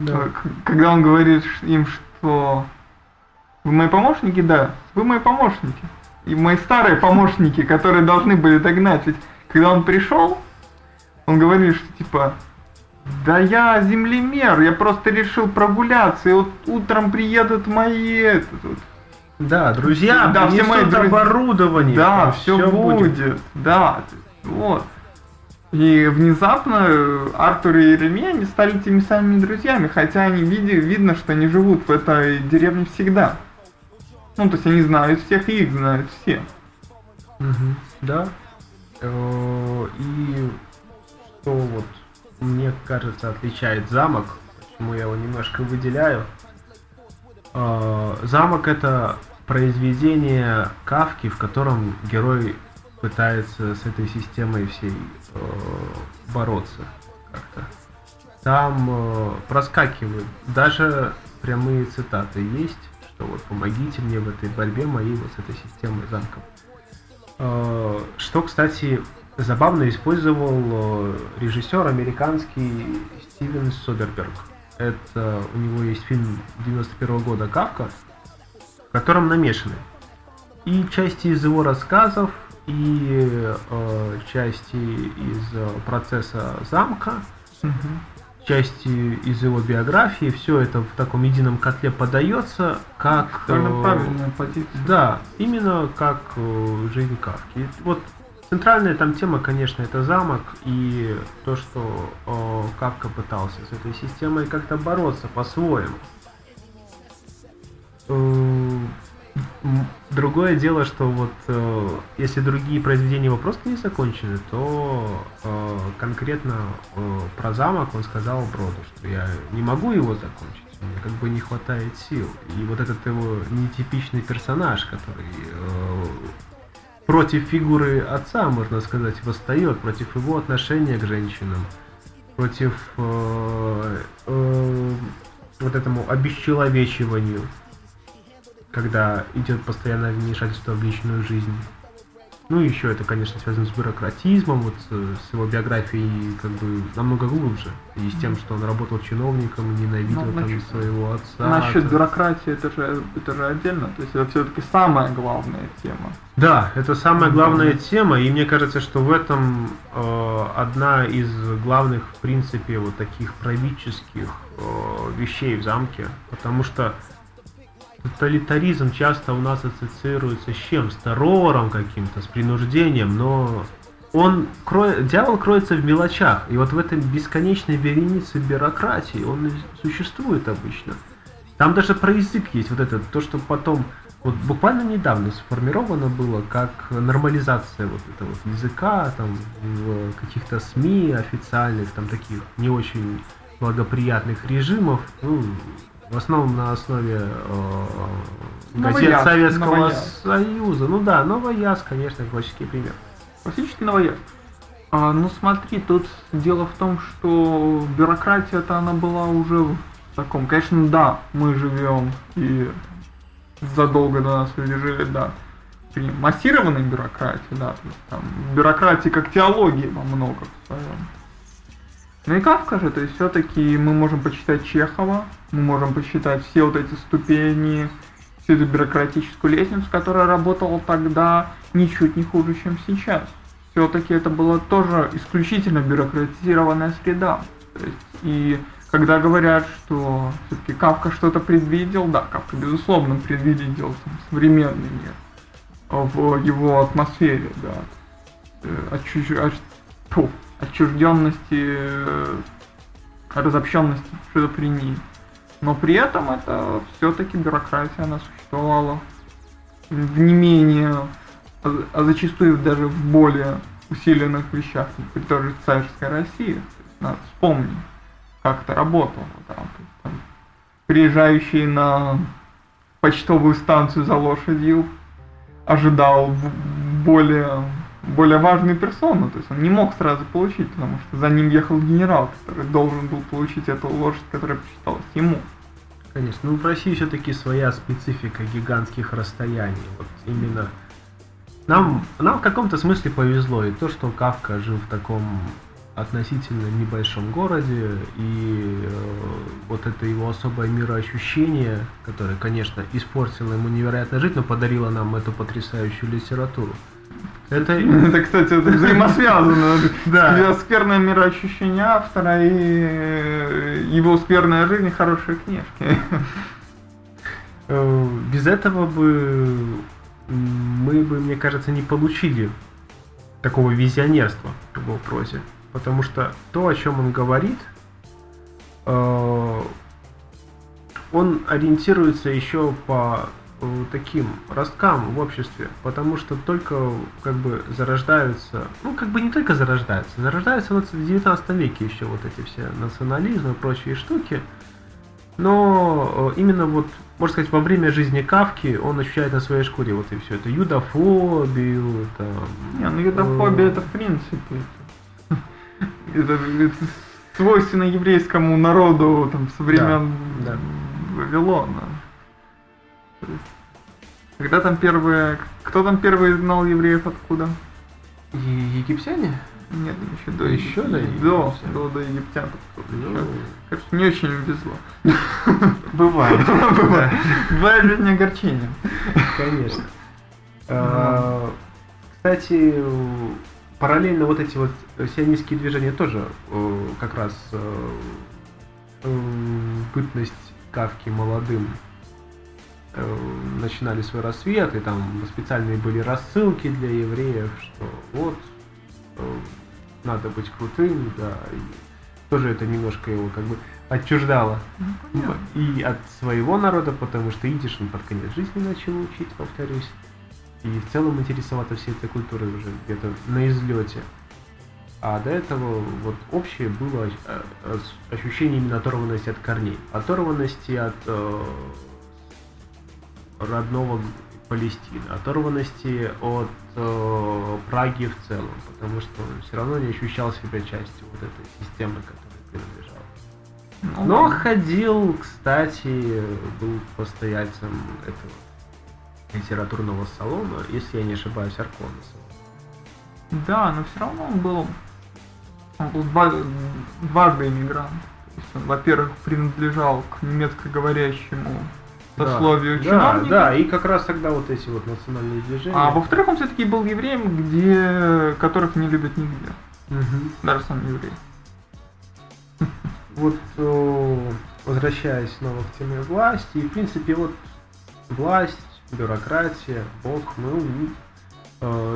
Э, к- Когда он говорит им, что вы мои помощники, да, вы мои помощники. И мои старые помощники, которые должны были догнать. Ведь когда он пришел, он говорит, что типа, да я землемер, я просто решил прогуляться, и вот утром приедут мои этот, вот, Да, друзья, Да, все мои друзья. оборудование. Да, а все всё будет. Да, вот. И внезапно э, Артур и Еремей, они стали теми самыми друзьями, хотя они види, видно, что они живут в этой деревне всегда. Ну, то есть они знают всех, и их знают все. Мгм, Да. Э, И что вот мне кажется отличает замок, почему я его немножко выделяю. Э, Замок это произведение Кавки, в котором герой пытается с этой системой всей бороться как-то. Там э, проскакивают даже прямые цитаты есть, что вот помогите мне в этой борьбе моей вот с этой системой замков. Э, Что, кстати, забавно использовал э, режиссер американский Стивен Содерберг. Это у него есть фильм 91 года «Кавка», в котором намешаны и части из его рассказов, и э, части из э, процесса замка, части из его биографии. Все это в таком едином котле подается как... Довольно э, правильная позиция. да, именно как э, жизнь Кавки. Вот центральная там тема, конечно, это замок и то, что э, Кавка пытался с этой системой как-то бороться по-своему. Э, Другое дело, что вот э, если другие произведения его просто не закончены, то э, конкретно э, про замок он сказал Броду, что я не могу его закончить, мне как бы не хватает сил. И вот этот его нетипичный персонаж, который э, против фигуры отца, можно сказать, восстает, против его отношения к женщинам, против э, э, вот этому обесчеловечиванию, когда идет постоянное вмешательство в личную жизнь. Ну и еще это, конечно, связано с бюрократизмом, вот э, с его биографией как бы намного глубже. И с тем, что он работал чиновником, ненавидел Ну, там насчет- своего отца. Насчет там. бюрократии это же, это же отдельно. То есть это все-таки самая главная тема. Да, это самая Мгм. главная тема, и мне кажется, что в этом э, одна из главных, в принципе, вот таких правительских э, вещей в замке, потому что тоталитаризм часто у нас ассоциируется с чем? С террором каким-то, с принуждением, но он кроет, дьявол кроется в мелочах, и вот в этой бесконечной веренице бюрократии он существует обычно. Там даже про язык есть вот это, то, что потом вот буквально недавно сформировано было как нормализация вот этого языка там в каких-то СМИ официальных, там таких не очень благоприятных режимов, ну, в основном на основе э, газет Новояз, Советского Новояз. Союза. Ну да, Новояз, конечно, классический пример. Классический новояз. А, ну смотри, тут дело в том, что бюрократия-то она была уже в таком. Конечно, да, мы живем и задолго до нас люди жили, да, при массированной бюрократии, да, там бюрократии как теологии во многом в своем. Ну и Кавка же, то есть все-таки мы можем почитать Чехова, мы можем посчитать все вот эти ступени, всю эту бюрократическую лестницу, которая работала тогда ничуть не хуже, чем сейчас. Все-таки это была тоже исключительно бюрократизированная среда. То есть, и когда говорят, что все-таки Кавка что-то предвидел, да, Кавка безусловно предвидел там, современный мир в его атмосфере, да, э, отчуж- от- фу, отчужденности, э, разобщенности шизофрении. Но при этом это все-таки бюрократия, она существовала в не менее, а а зачастую даже в более усиленных вещах, при той же царской России. Надо вспомнить, как это работало. Да, там приезжающий на почтовую станцию за лошадью ожидал более, более важную персону, то есть он не мог сразу получить, потому что за ним ехал генерал, который должен был получить эту лошадь, которая посчиталась ему. Конечно. Ну, в России все-таки своя специфика гигантских расстояний. Вот именно нам, нам в каком-то смысле повезло. И то, что Кавка жил в таком относительно небольшом городе, и э, вот это его особое мироощущение, которое, конечно, испортило ему невероятно жить, но подарило нам эту потрясающую литературу. Это Это, кстати, это взаимосвязано. Да. Скверное мироощущение автора и э, его скверная жизнь и хорошие книжки. Э, Без этого бы мы бы, мне кажется, не получили такого визионерства в его прозе. Потому что то, о чем он говорит, э, он ориентируется еще по таким росткам в обществе, потому что только как бы зарождаются, ну как бы не только зарождаются, зарождаются в 19 веке еще вот эти все национализмы и прочие штуки, но э, именно вот, можно сказать, во время жизни Кавки он ощущает на своей шкуре вот и все это юдофобию, там... Не, ну юдофобия это в принципе. Это, это свойственно еврейскому народу там со времен да. Вавилона. Когда там первые... Кто там первый знал евреев откуда? Е- Египтяне? Нет, еще до Еще до. До, до, до египтян. Ну. Кажется, не очень везло. бывает. Бывает. Бывает жизнь огорчения. Конечно. А, Кстати, параллельно вот эти вот сионистские движения тоже э, как раз э, бытность Кавки молодым начинали свой рассвет, и там специальные были рассылки для евреев, что вот э, надо быть крутым, да, и тоже это немножко его как бы отчуждало понятно. и от своего народа, потому что идиш он под конец жизни начал учить, повторюсь. И в целом интересоваться всей этой культурой уже где-то на излете. А до этого вот общее было э, э, ощущение именно оторванности от корней. Оторванности от э, родного Палестины, оторванности от э, Праги в целом, потому что он все равно не ощущал себя частью вот этой системы, которой принадлежал. Ну, Но ходил, кстати, был постояльцем этого литературного салона, если я не ошибаюсь, Арконаса. Да, но все равно он был, он был два- дважды иммигрант. Во-первых, принадлежал к немецкоговорящему сословию да, чиновников, да, и как раз тогда вот эти вот национальные движения. а во-вторых, он все-таки был евреем, где которых не любят нигде, Мгм. даже сам еврей. Вот э, возвращаясь снова к теме власти, и в принципе вот власть, бюрократия, Бог, э,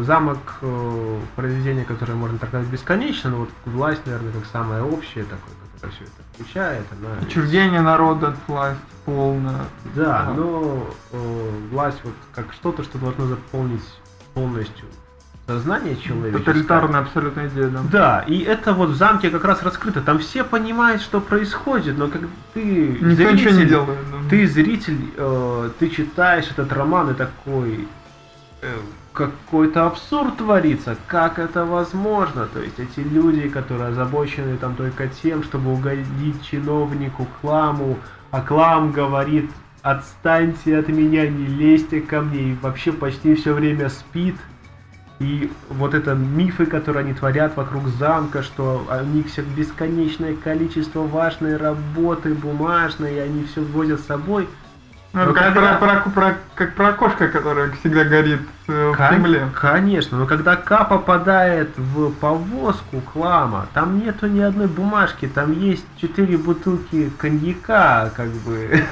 замок, э, произведение, которое можно трактовать бесконечно, но вот власть, наверное, как самое общее такое, которая все это включает, она... Отчуждение народа от власти полное. Да, но э, власть вот как что-то, что должно заполнить полностью сознание человека. Тоталитарная абсолютная идея, да. Да, и это вот в замке как раз раскрыто. Там все понимают, что происходит, но как ты Никто зритель, ничего не делает. да. ты зритель, э, ты читаешь этот роман и такой э, какой-то абсурд творится, как это возможно? То есть эти люди, которые озабочены там только тем, чтобы угодить чиновнику, кламу, а клам говорит, отстаньте от меня, не лезьте ко мне, и вообще почти все время спит. И вот это мифы, которые они творят вокруг замка, что у них все бесконечное количество важной работы, бумажной, и они все возят с собой. Ну, Но как, когда- про, про- про- как про окошко, которое всегда горит э, в Кон- Кремле. Конечно, но когда К попадает в повозку клама, там нету ни одной бумажки, там есть четыре бутылки коньяка, как бы.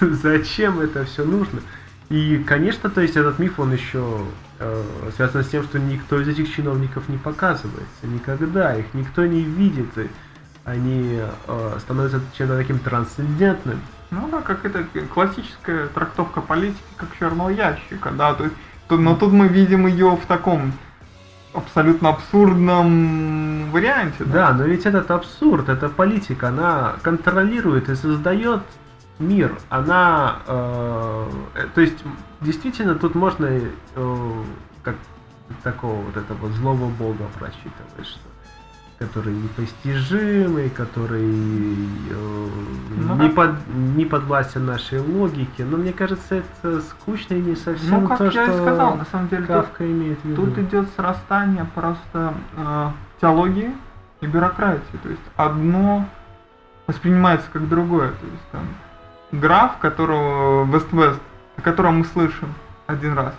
Зачем это все нужно? И, конечно, то есть этот миф, он еще э, связан с тем, что никто из этих чиновников не показывается, никогда, их никто не видит, и они э, становятся чем-то таким трансцендентным. Ну да, как это классическая трактовка политики как черного ящика, да, то есть, то- но тут мы видим ее в таком абсолютно абсурдном варианте, Да, но ведь этот абсурд, эта политика, она контролирует и создает мир. Она, э, э, то есть, действительно, тут можно э, как такого вот этого злого бога просчитывать, что который непостижимый, который э, Ну не, под, не подвластен нашей логике. Но мне кажется, это скучно и не совсем Ну, как то, я что и сказал, на самом деле, тут, Кавка имеет в виду. тут идет срастание просто э, теологии и бюрократии. То есть одно воспринимается как другое. То есть там граф, которого Вест-Вест, о котором мы слышим один раз.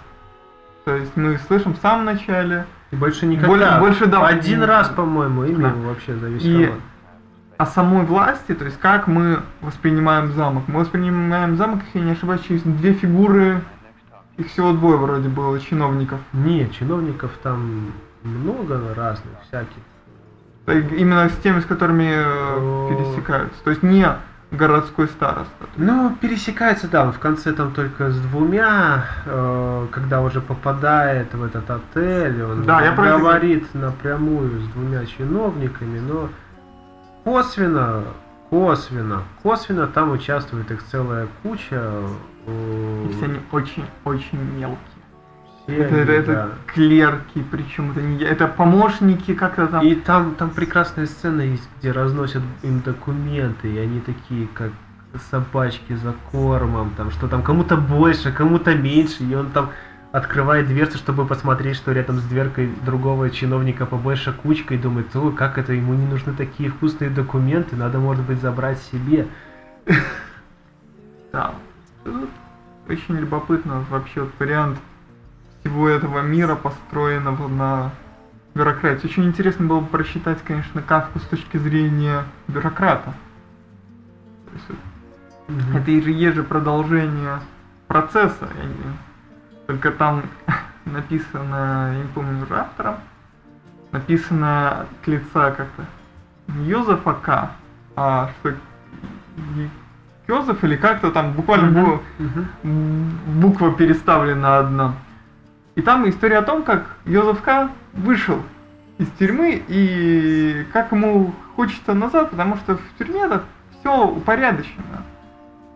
То есть мы слышим в самом начале, И больше никогда. Больше- больше, да. Один раз, по-моему, имя Да. вообще И- зависит. о самой власти, то есть как мы воспринимаем замок. Мы воспринимаем замок, если я не ошибаюсь, через две фигуры, их всего двое вроде было чиновников. Нет, чиновников там много разных, всяких. Именно с теми, с которыми э, О. пересекаются. То есть не городской староста. Ну, пересекается, да, он в конце там только с двумя, э, когда уже попадает в этот отель, он Да, я про говорит напрямую с двумя чиновниками, но косвенно, косвенно, косвенно там участвует их целая куча. э, И все они очень-очень мелкие. Это, это- это да. клерки, причем это не это помощники как-то там. И там, там прекрасная сцена есть, где разносят им документы, и они такие, как собачки за кормом, там, что там кому-то больше, кому-то меньше, и он там открывает дверцу, чтобы посмотреть, что рядом с дверкой другого чиновника побольше кучка, и думает, о, как это, ему не нужны такие вкусные документы, надо, может быть, забрать себе. Да. Очень любопытно вообще вот вариант всего этого мира, построенного на бюрократии. Очень интересно было бы просчитать, конечно, Кавку с точки зрения бюрократа. То есть вот это и же есть же продолжение процесса. Только там написано, я не помню уже автором, написано от лица как-то Йозефа К, а что Йозеф или как-то там буквально Мгм, бу- м, буква переставлена одна. И там история о том, как Йозеф К. вышел из тюрьмы и как ему хочется назад, потому что в тюрьме так все упорядочено.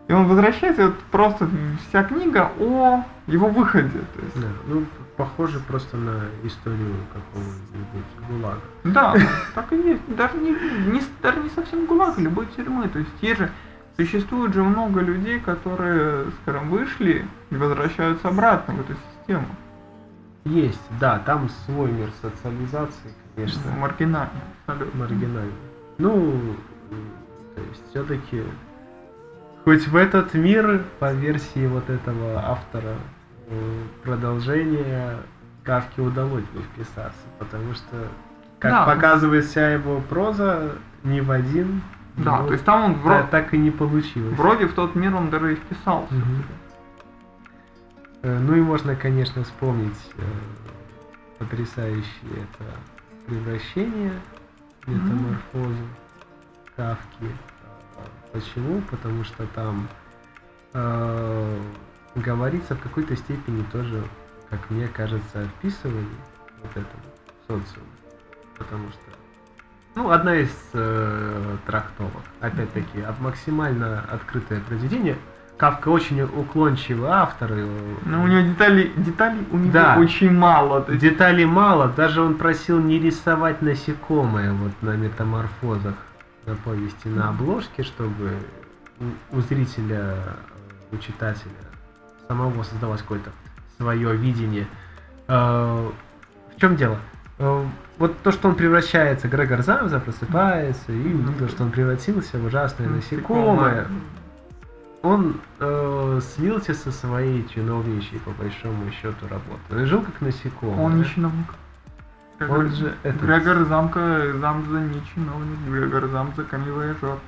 И он возвращается, и вот просто вся книга о его выходе. То есть, Да, ну, похоже просто на историю какого-нибудь ГУЛАГа. Да, так и есть. Даже не, не, даже не совсем ГУЛАГ, любой тюрьмы. То есть те же, существует же много людей, которые, скажем, вышли и возвращаются обратно в эту систему. Есть, да, там свой мир социализации, конечно. Маргинально, абсолютно. маргинально. Ну, то есть все-таки хоть в этот мир, по версии вот этого автора, э, продолжение Кавке удалось бы вписаться, потому что, как Да. показывает вся его проза, ни в один Да, то есть там он вроде, так и не получилось. вроде в тот мир он даже и вписался. Мгм. Э, Ну и можно, конечно, вспомнить э, потрясающее это превращение, метаморфозу. Кавки. Почему? Потому что там э, говорится в какой-то степени тоже, как мне кажется, о вписывании вот этого социума. Потому что ну, одна из э, трактовок. Опять-таки, максимально открытое произведение. Кавка очень уклончивый автор. Но ну, у него деталей, деталей у него да. очень мало. есть... Деталей мало. Даже он просил не рисовать насекомые вот на метаморфозах на повести на обложке, чтобы у, у зрителя, у читателя самого создалось какое-то свое видение. Э, в чем дело? Э, вот то, что он превращается, Грегор Замза просыпается и видел, что он превратился в ужасное насекомое. Он э, слился со своей чиновничьей, по большому счету, работы. Он жил как насекомый. Он не чиновник. Грегор, он же этот... Грегор Замка, Замза не чиновник, Грегор Замза камевояжер.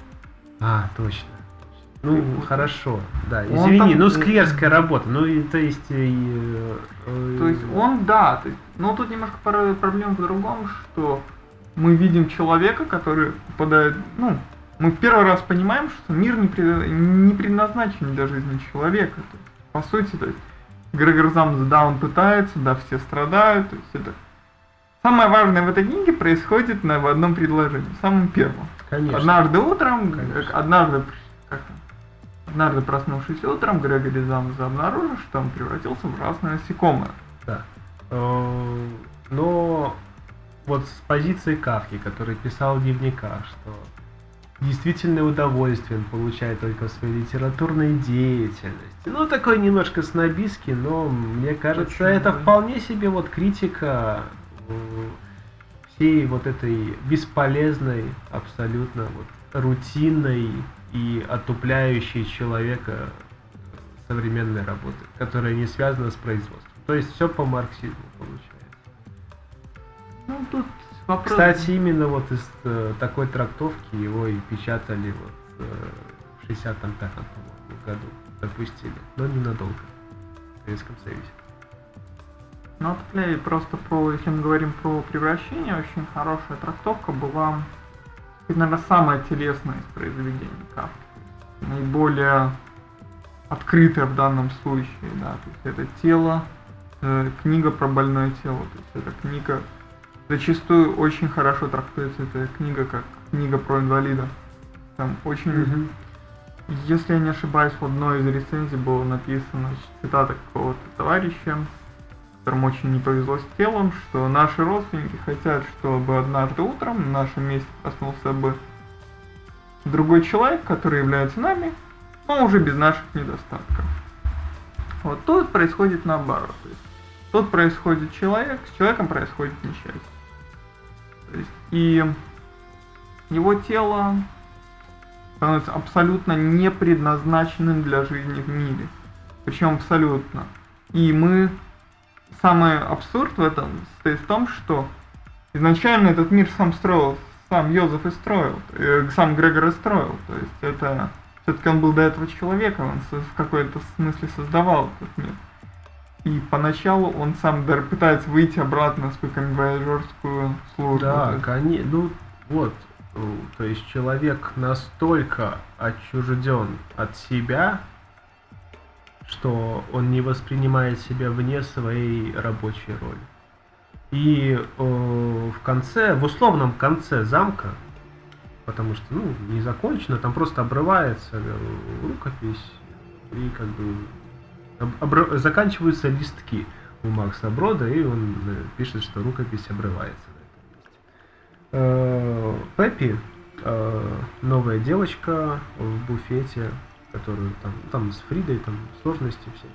А, точно. Ну, и, хорошо, да, извини, там, ну скверская работа, ну и то есть... И, э, то есть он, да, то есть, но тут немножко проблема в другом, что мы видим человека, который попадает, ну, мы в первый раз понимаем, что мир не, пред, не предназначен для жизни человека. То есть, по сути, то есть, Грегор Замс, да, он пытается, да, все страдают, то есть это... Самое важное в этой книге происходит на, в одном предложении, самом первом. Конечно. Однажды утром, Конечно. однажды, как Однажды проснувшись утром, Грегори Замза обнаружил, что он превратился в ужасное насекомое. Да. Э, но вот с позиции Кавки, который писал в дневниках, что действительное удовольствие он получает только в своей литературной деятельности. Ну, такой немножко снобистский, но мне кажется, Почему? это вполне себе вот критика э, всей вот этой бесполезной, абсолютно вот рутинной и отупляющей человека современной работы, которая не связана с производством. То есть все по марксизму получается. Ну, тут вопрос... Кстати, именно вот из э, такой трактовки его и печатали вот э, в 65-м, по-моему, году. Допустили, но ненадолго в Советском Союзе. Ну, вот, просто про, если мы говорим про превращение, очень хорошая трактовка была это, наверное, самое телесное из произведений Кавки. Наиболее открытое в данном случае, да, то есть это тело, э, книга про больное тело, то есть эта книга зачастую очень хорошо трактуется эта книга как книга про инвалида. Там очень, mm-hmm. если я не ошибаюсь, в одной из рецензий было написано цитата какого-то товарища, которым очень не повезло с телом, что наши родственники хотят, чтобы однажды утром на нашем месте проснулся бы другой человек, который является нами, но уже без наших недостатков. Вот тут происходит наоборот. То есть, тут происходит человек, с человеком происходит несчастье. И его тело становится абсолютно не предназначенным для жизни в мире. Причем абсолютно. И мы самый абсурд в этом состоит в том, что изначально этот мир сам строил, сам Йозеф и строил, э, сам Грегор и строил. То есть это все-таки он был до этого человеком, он в какой-то смысле создавал этот мир. И поначалу он сам даже пытается выйти обратно в свою камевояжерскую службу. Да, конечно. Ну, вот. То есть человек настолько отчужден от себя, что он не воспринимает себя вне своей рабочей роли. И э, в конце, в условном конце замка, потому что, ну, не закончено, там просто обрывается э, рукопись, и как бы заканчиваются листки у Макса Брода, и он э, пишет, что рукопись обрывается. Э, Пеппи, э, новая девочка в буфете, которую там, там с Фридой, там сложности всякие.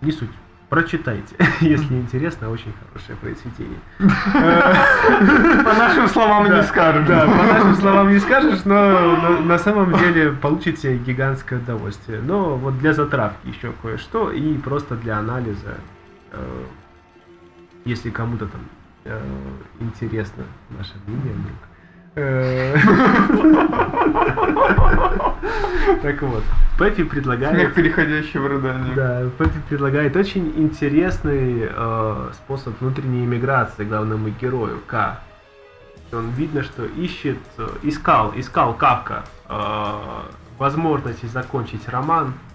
Не суть. Прочитайте, если интересно, очень хорошее произведение. По нашим словам не скажешь. Да, по нашим словам не скажешь, но на самом деле получите гигантское удовольствие. Но вот для затравки еще кое-что и просто для анализа, э, если кому-то там э, интересно наше мнение, так вот, Пеппи предлагает... Смех, переходящий в рыдание. Да, Пеппи предлагает очень интересный э, способ внутренней иммиграции главному герою, К. Он видно, что ищет, э, искал, искал Кавка э, возможности закончить роман, э,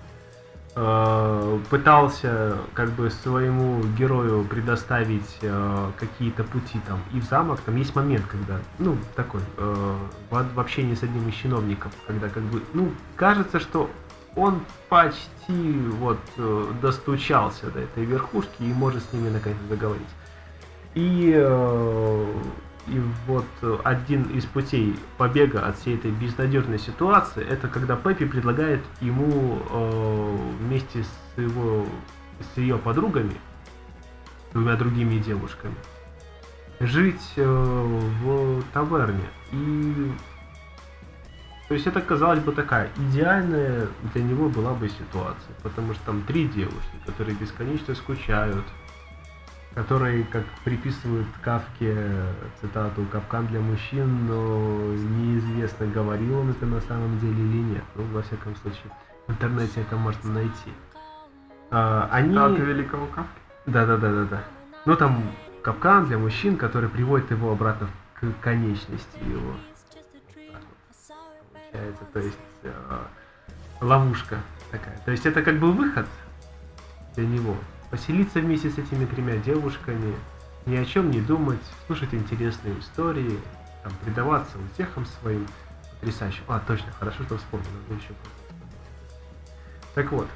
пытался как бы своему герою предоставить э, какие-то пути там и в замок. Там есть момент, когда, ну, такой, э, в, в общении с одним из чиновников, когда как бы, ну, кажется, что он почти вот э, достучался до этой верхушки и может с ними наконец заговорить. И, э, и вот один из путей побега от всей этой безнадежной ситуации, это когда Пеппи предлагает ему э, вместе с его с ее подругами, двумя другими девушками, жить э, в таверне. И то есть это, казалось бы, такая идеальная для него была бы ситуация, потому что там три девушки, которые бесконечно скучают, которые, как приписывают Кавке цитату «Капкан для мужчин», но неизвестно, говорил он это на самом деле или нет. Ну, во всяком случае, в интернете это можно найти. А, они... Цитаты великого Кавки? Да-да-да-да-да. Ну, там капкан для мужчин, который приводит его обратно к конечности его получается, то есть э, ловушка такая. То есть это как бы выход для него. Поселиться вместе с этими тремя девушками, ни о чем не думать, слушать интересные истории, там, предаваться утехам своим потрясающим. А, точно, хорошо, что вспомнил, надо еще Так вот,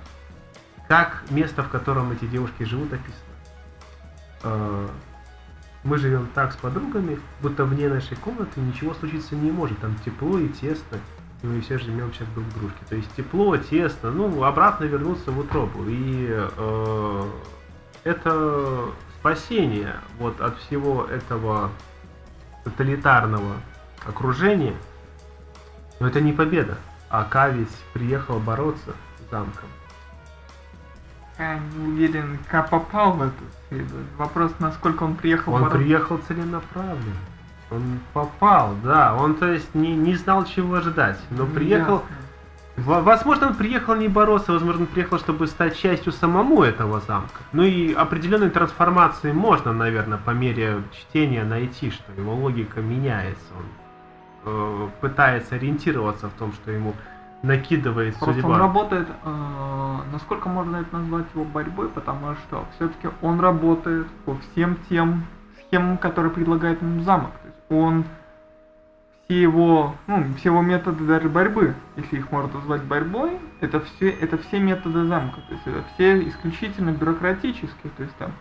как место, в котором эти девушки живут, описано. Э, мы живем так с подругами, будто вне нашей комнаты ничего случиться не может. Там тепло и тесно, и мы все живем сейчас друг в дружке. То есть тепло, тесно, ну, обратно вернуться в утробу. И э, это спасение вот от всего этого тоталитарного окружения. Но это не победа. А Кавич приехал бороться с замком. Я не уверен, как попал в эту среду. Вопрос, насколько он приехал Он бороться. приехал целенаправленно. Он попал, да. Он, то есть, не, не знал, чего ожидать. Но ну, приехал... Ясно. Возможно, он приехал не бороться, возможно, он приехал, чтобы стать частью самому этого замка. Ну и определенной трансформации можно, наверное, по мере чтения найти, что его логика меняется. Он э, пытается ориентироваться в том, что ему накидывает Просто судьба. он работает, э, насколько можно это назвать его борьбой, потому что все-таки он работает по всем тем схемам, которые предлагает ему замок он все его, ну, все его методы даже борьбы, если их можно назвать борьбой, это все, это все методы замка, то есть это все исключительно бюрократические, то есть там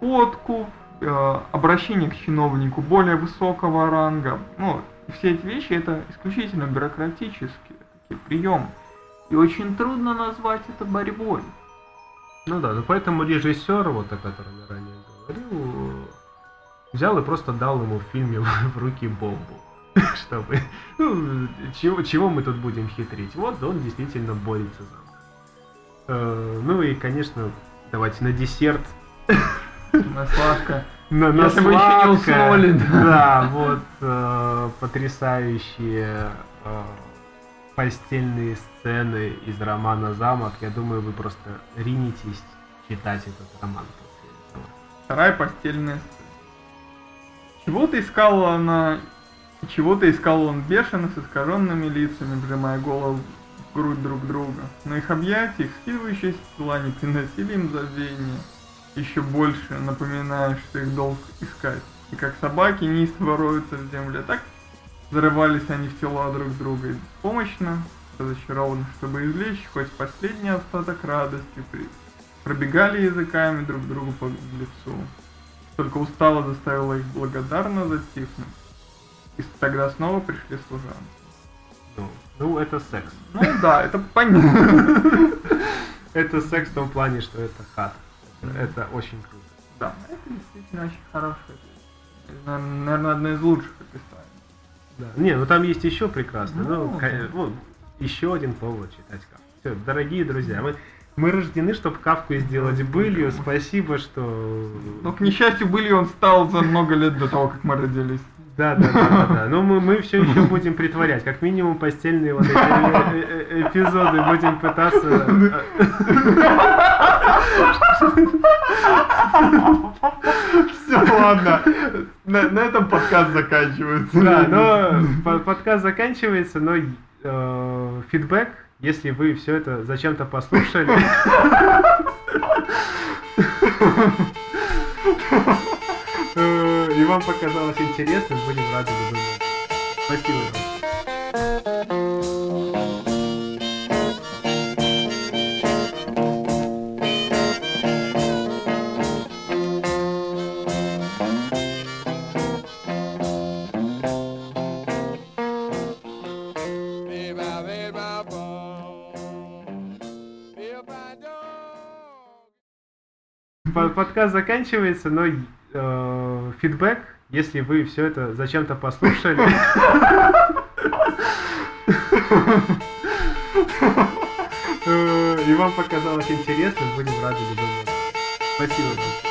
подкуп, э, обращение к чиновнику более высокого ранга, ну, все эти вещи это исключительно бюрократические такие приемы. И очень трудно назвать это борьбой. Ну да, ну поэтому режиссер, вот о котором я ранее говорил, взял и просто дал ему в фильме в руки бомбу. Чтобы, ну, чего, чего мы тут будем хитрить? Вот он действительно борется за э, Ну и, конечно, давайте на десерт. На сладко. На, на Если еще не уснули. Да, да вот э, потрясающие э, постельные сцены из романа «Замок». Я думаю, вы просто ринетесь читать этот роман после этого. Вторая постельная сцена. Чего-то искала она... Чего-то искал он бешено, с искаженными лицами, вжимая голову в грудь друг друга. На их объятиях скидывающиеся тела не приносили им забвения, еще больше напоминая, что их долг искать. И как собаки неистово роются в земле, так зарывались они в тела друг друга и беспомощно, разочарованно, чтобы извлечь хоть последний остаток радости, пробегали языками друг другу по лицу. Только устало заставила их благодарно затихнуть. И тогда снова пришли служанки. Ну, ну, это секс. Ну да, это понятно. Это секс в том плане, что это хат. Это очень круто. Да, это действительно очень хорошее. Наверное, одно из лучших описаний. Да. Не, ну там есть еще прекрасно. Ну, ну, еще один повод читать Кавку. Все, дорогие друзья, мы мы рождены, чтобы кавку сделать былью. Спасибо, что... Но, к несчастью, былью он стал за много лет до того, как мы родились. Да, да, да, да, да. Но мы, мы все еще будем притворять. Как минимум постельные вот эти э- э- эпизоды будем пытаться. Все, ладно. На, на этом подкаст заканчивается. Да, но по- подкаст заканчивается, но э, фидбэк, если вы все это зачем-то послушали. И вам показалось интересным, будем рады любым. Спасибо. вам. Подкаст заканчивается, но э, фидбэк, если вы все это зачем-то послушали. э, И вам показалось интересным, будем рады любым. Спасибо вам.